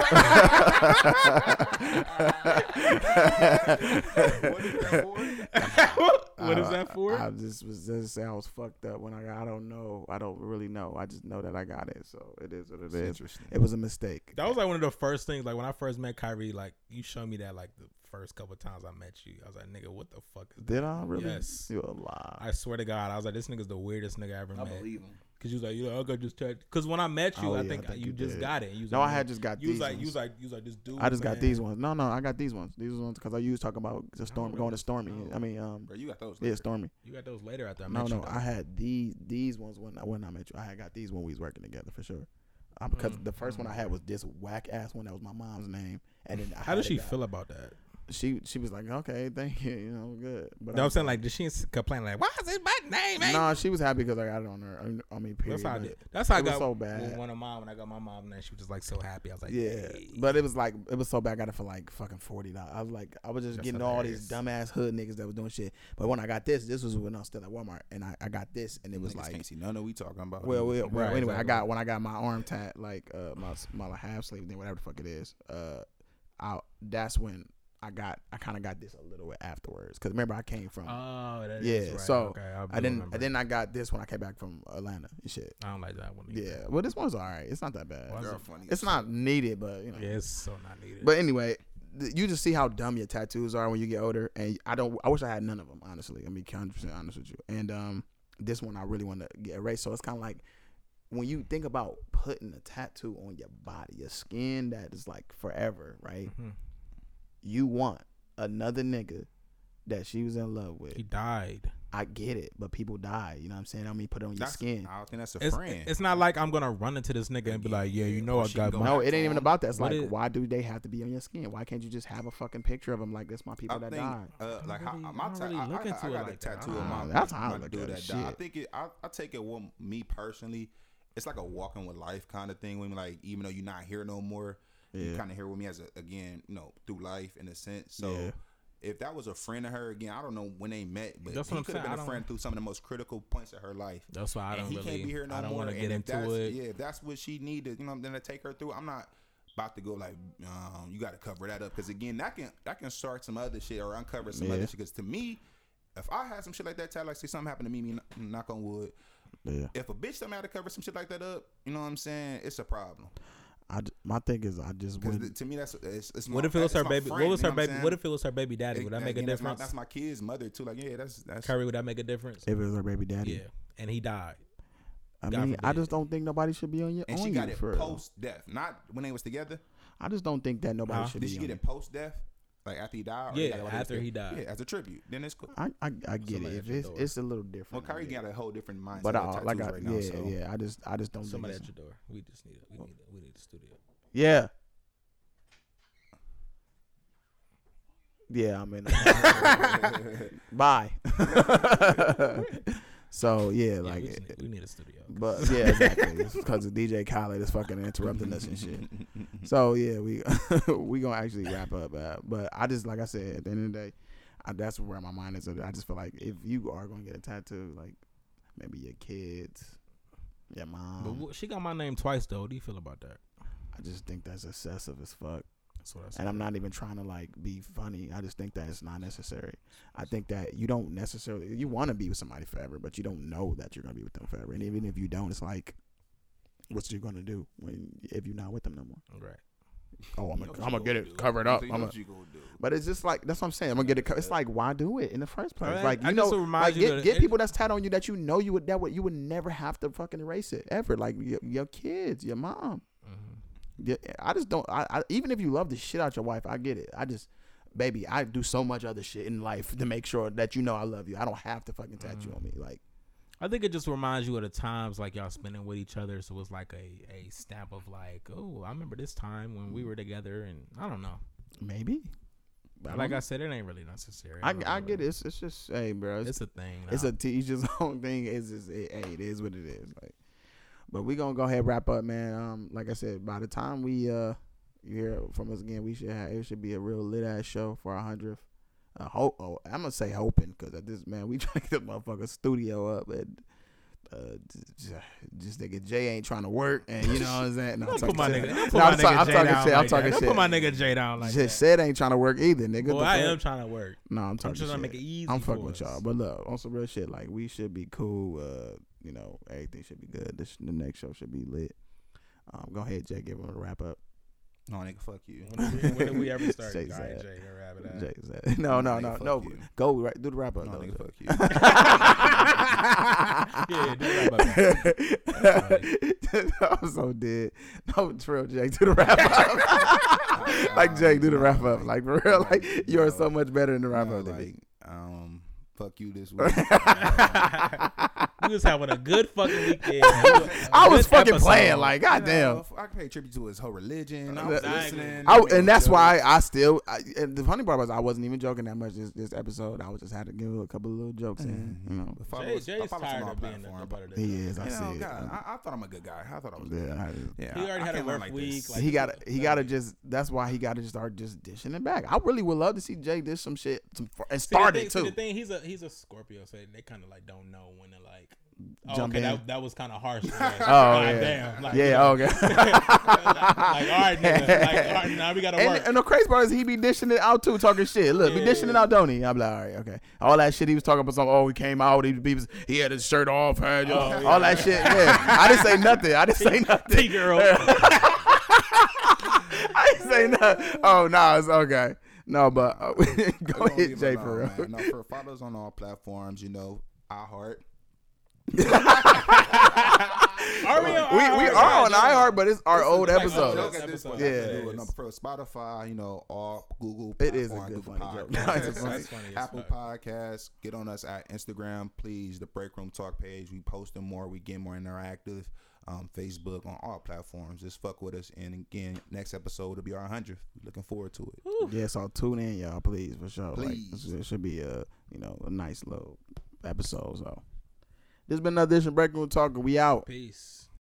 what is that for? what is I- that for? I, I just was just say I was fucked up when I got. I don't know. I don't really know. I just know that I got it. So it is what it It's is. interesting. It was a mistake. That was like one of the first things. Like when I first met Kyrie, like you showed me that like the first couple times I met you. I was like, nigga, what the fuck is that? Did I really? Yes. You a lie. I swear to God, I was like, this nigga's the weirdest nigga I ever met. Believe him. Cause you was like, you know, I got this tattoo. Cause when I met you, Oh, I, yeah, think I think you you just did. got it. You was No, like, I had just got You was these like, you ones. was like, you was like, this dude. I just got man. these ones. No, no, I got these ones. These ones because I used talking about the storm going to Stormy. I mean, um, Bro, you got those. yeah, later. Stormy. You got those later after I No, met no, you. though. I had these these ones when I when I met you. I had got these when we was working together for sure. Um, because Mm, the first one I had was this whack ass one that was my mom's name, and then I How had does a she guy- feel about that? She she was like, okay, thank you, you know, good. But No, I I'm saying like, did she complain like, why is it my name? ain't-" no, she was happy because I got it on her. I mean, I mean period. That's how I did. That's how it was got so with bad. One of mine when I got my mom, and she was just like so happy. I was like, Yeah, "Hey." but it was like it was so bad. I got it for like fucking forty dollars. I was like, I was just That's getting all these dumbass hood niggas that was doing shit. But when I got this, this was when I was still at Walmart, and I, I got this, and it was Niggas like, can't see none of we talking about. well, well, well Right, anyway, I got when I got my arm tat, like uh, my my half sleeve thing, whatever the fuck it is. Uh, I that's when I got I kind of got this a little bit afterwards because remember I came from. Oh, that is Yeah, right. so, okay, I, I didn't. remember. And then I got this when I came back from Atlanta and shit. I don't like that one. Yeah, well, this one's all right. It's not that bad. Why is Girl, it- funny It's not needed, but you know. Yeah, it's so not needed. But anyway, th- you just see how dumb your tattoos are when you get older, and I don't. I wish I had none of them. Honestly, I'm be 100 percent honest with you. And um, this one I really want to get erased. So it's kind of like when you think about putting a tattoo on your body, your skin that is like forever, right? Mhm. You want another nigga that she was in love with. he died. I get it, but people die. You know what I'm saying? I mean, put it on your That's, skin. I don't think that's a It's, friend. it's not like I'm gonna run into this nigga and be like, yeah, you know, Or I got go my. No, it ain't even about that. It's What like, is- why do they have to be on your skin? Why can't you just have a fucking picture of them? Like, this my people I that think, died. uh, like really- how, I my don't ta- really I, look I, I it got a like that. tattoo of Ah, my that's my, how I my look dude at that died. I think it. I, I take it. Well, me personally, it's like a walking with life kind of thing. When like even though you're not here no more, you kind of here with me as a again, you know, through life in a sense. So. Yeah. If that was a friend of her, again, I don't know when they met, but That's he could have been I a friend through some of the most critical points of her life. That's why I and don't he really. can't be here no I don't more. want to and get into that's- it. Yeah, if that's what she needed, you know, I'm gonna take her through. I'm not about to go like, um, you got to cover that up because again, that can that can start some other shit or uncover some Yeah. other shit. Because to me, if I had some shit like that, Tad, like say something happened to me, me knock on wood. Yeah. If a bitch tell me how to cover some shit like that up, you know what I'm saying? It's a problem. I j- my thing is, I just Because would. to me, that's it's, it's What my- if it was her baby? friend, what was her baby? I'm What if it was her baby daddy? Would that make a Again, that's my- difference? That's my kid's mother too. Like, yeah, that's that's. Curry, would that make a difference? If it was her baby daddy, Yeah, and he died. I God mean, I just don't think nobody should be on your and on she got you it for. post death, not when they was together. I just don't think that nobody Huh? should Did be. she on get it post death, like after he died? or Yeah, he got it while was after he died. Yeah, as a tribute. Then it's cool. I I, I get Somebody it. If it's door. it's a little different. Well, different. Kyrie I got a whole different mindset. But with I, like tattoos I right now, yeah so. yeah. I just I just don't Somebody think. at It's, your door. We just need. A, we need. A, we need a studio. yeah. Yeah, I mean, bye. so yeah, Yeah, like, we, just need, we need a studio. but yeah, exactly. Because of DJ Khaled is fucking interrupting us and shit. So yeah, we we gonna actually wrap up. Uh, but I just like I said, at the end of the day, I, that's where my mind is. I just feel like if you are gonna get a tattoo, like maybe your kids, your mom. But she got my name twice though. What do you feel about that? I just think that's excessive as fuck. That's what I said. And I'm not even trying to like be funny. I just think that it's not necessary. I think that you don't necessarily you want to be with somebody forever, but you don't know that you're gonna be with them forever. And even if you don't, it's like, what's you gonna do when if you're not with them no more? Right. Oh, I'm gonna, I'm gonna get gonna it do. covered up. I'm gonna, you gonna do. but it's just like that's what I'm saying. I'm gonna get it. co- It's like why do it in the first place? Alright, Like you just know, like you get, get people that's tat on you that you know you would that would you would never have to fucking erase it ever. Like your, your kids, your mom. Yeah, I just don't. I, I even if you love the shit out your wife, I get it. I just, baby, I do so much other shit in life to make sure that you know I love you. I don't have to fucking tattoo mm-hmm. on me. Like, I think it just reminds you of the times like y'all spending with each other. So it was like a, a stamp of like, oh, I remember this time when we mm. were together, and I don't know. maybe. But like I, I said, it ain't really necessary. I, I get it. It's, it's just, hey, bro. It's, It's a thing. it's a teacher's own thing. It's just, it, hey, it is what it is. Like, but we gonna go ahead and wrap up, man. Um, like I said, by the time we uh you hear from us again, we should have it should be a real lit ass show for our hundredth. Uh, hope. Oh, I'm gonna say hoping because at this man, we trying to get the motherfucker studio up and. Uh, just, just nigga Jay ain't trying to work, and you know what I'm saying. No, I'm Don't put my talking nigga. shit. Don't put No, my I'm, talking- nigga I'm Jay talking down shit. I'm like that. talking Don't shit. put my nigga Jay down like Just that. said ain't trying to work either, nigga. The I fuck? am trying to work. No, I'm talking. Shit. I'm talking just trying to shit. make it easy. I'm fucking with y'all, but look, on some real shit, like we should be cool. Uh, you know, everything should be good. This the next show should be lit. Um, go ahead, Jay. Give him a wrap up. No, nigga, fuck you. When did we, when did we ever start? Jay said. Jay, go wrap it up. Jay said, "No, no, Nigga, no, no. Go right, do the wrap up. No, though. nigga, fuck you. yeah, do the wrap up. I'm so dead. No, Trill Jake, do the wrap up. like Jake, do the wrap up. Like for real, like you are so much better in the wrap up than me. um, fuck you this week. We was having a good fucking weekend. I was fucking episode. playing like You goddamn. know, I can pay tribute to his whole religion. I was listening. I, and that's jokes. why I still. I, and the funny part was I wasn't even joking that much this, this episode. I was just had to give a couple of little jokes in. Mm-hmm. You know, But follow Jay, us- Jay's follow us on tired of being the, the butt of the he is. I You see know, it. God, I, I thought I'm a good guy. I thought I was. Yeah, good. I- Yeah, He already I- I had a can't rough like week, like- he got to he got to just. That's why he got to just start just dishing it back. I really would love to see Jay dish some shit some, and start it too. See, the thing, he's a he's a Scorpio, so they kind of like don't know when to like. Oh, Jump okay, in. that, that was kind of harsh. oh, Oh God yeah, damn. Like, you yeah. Okay. like, all right, nigga. Like, all right, now we gotta work. and the crazy part is he be dishing it out too, talking shit. Look, be Yeah. dishing it out, don't he? I'm like, all right, okay. All that shit he was talking about, some oh he came out, he, he, was, he had his shirt off, had, you know, Oh, all yeah. that shit. Yeah, I didn't say nothing. I didn't say nothing. T girl. I didn't say nothing. Oh no, it's okay. No, but uh, go We gonna ahead, leave Jay, alone, for real. man. No, for follow us on all platforms. You know, I iHeart. Are we, We, we are on iHeart, but it's our old like episode. joke Joke at this point. Yeah. Yeah, It no, is. for Spotify, you know, all Google. It is a good Google funny joke. No, it's a funny- That's funny Apple fuck. Podcasts. Get on us at Instagram, please. The Break Room Talk page. We post them more. We get more interactive. Um, Facebook on all platforms. Just fuck with us. And again, next episode will be our hundredth. Looking forward to it. Yeah, so tune in, y'all, please, for sure. Please. this- it should be a you know a nice little episode. So, this has been another edition Breaking Room Talk. and We out. Peace.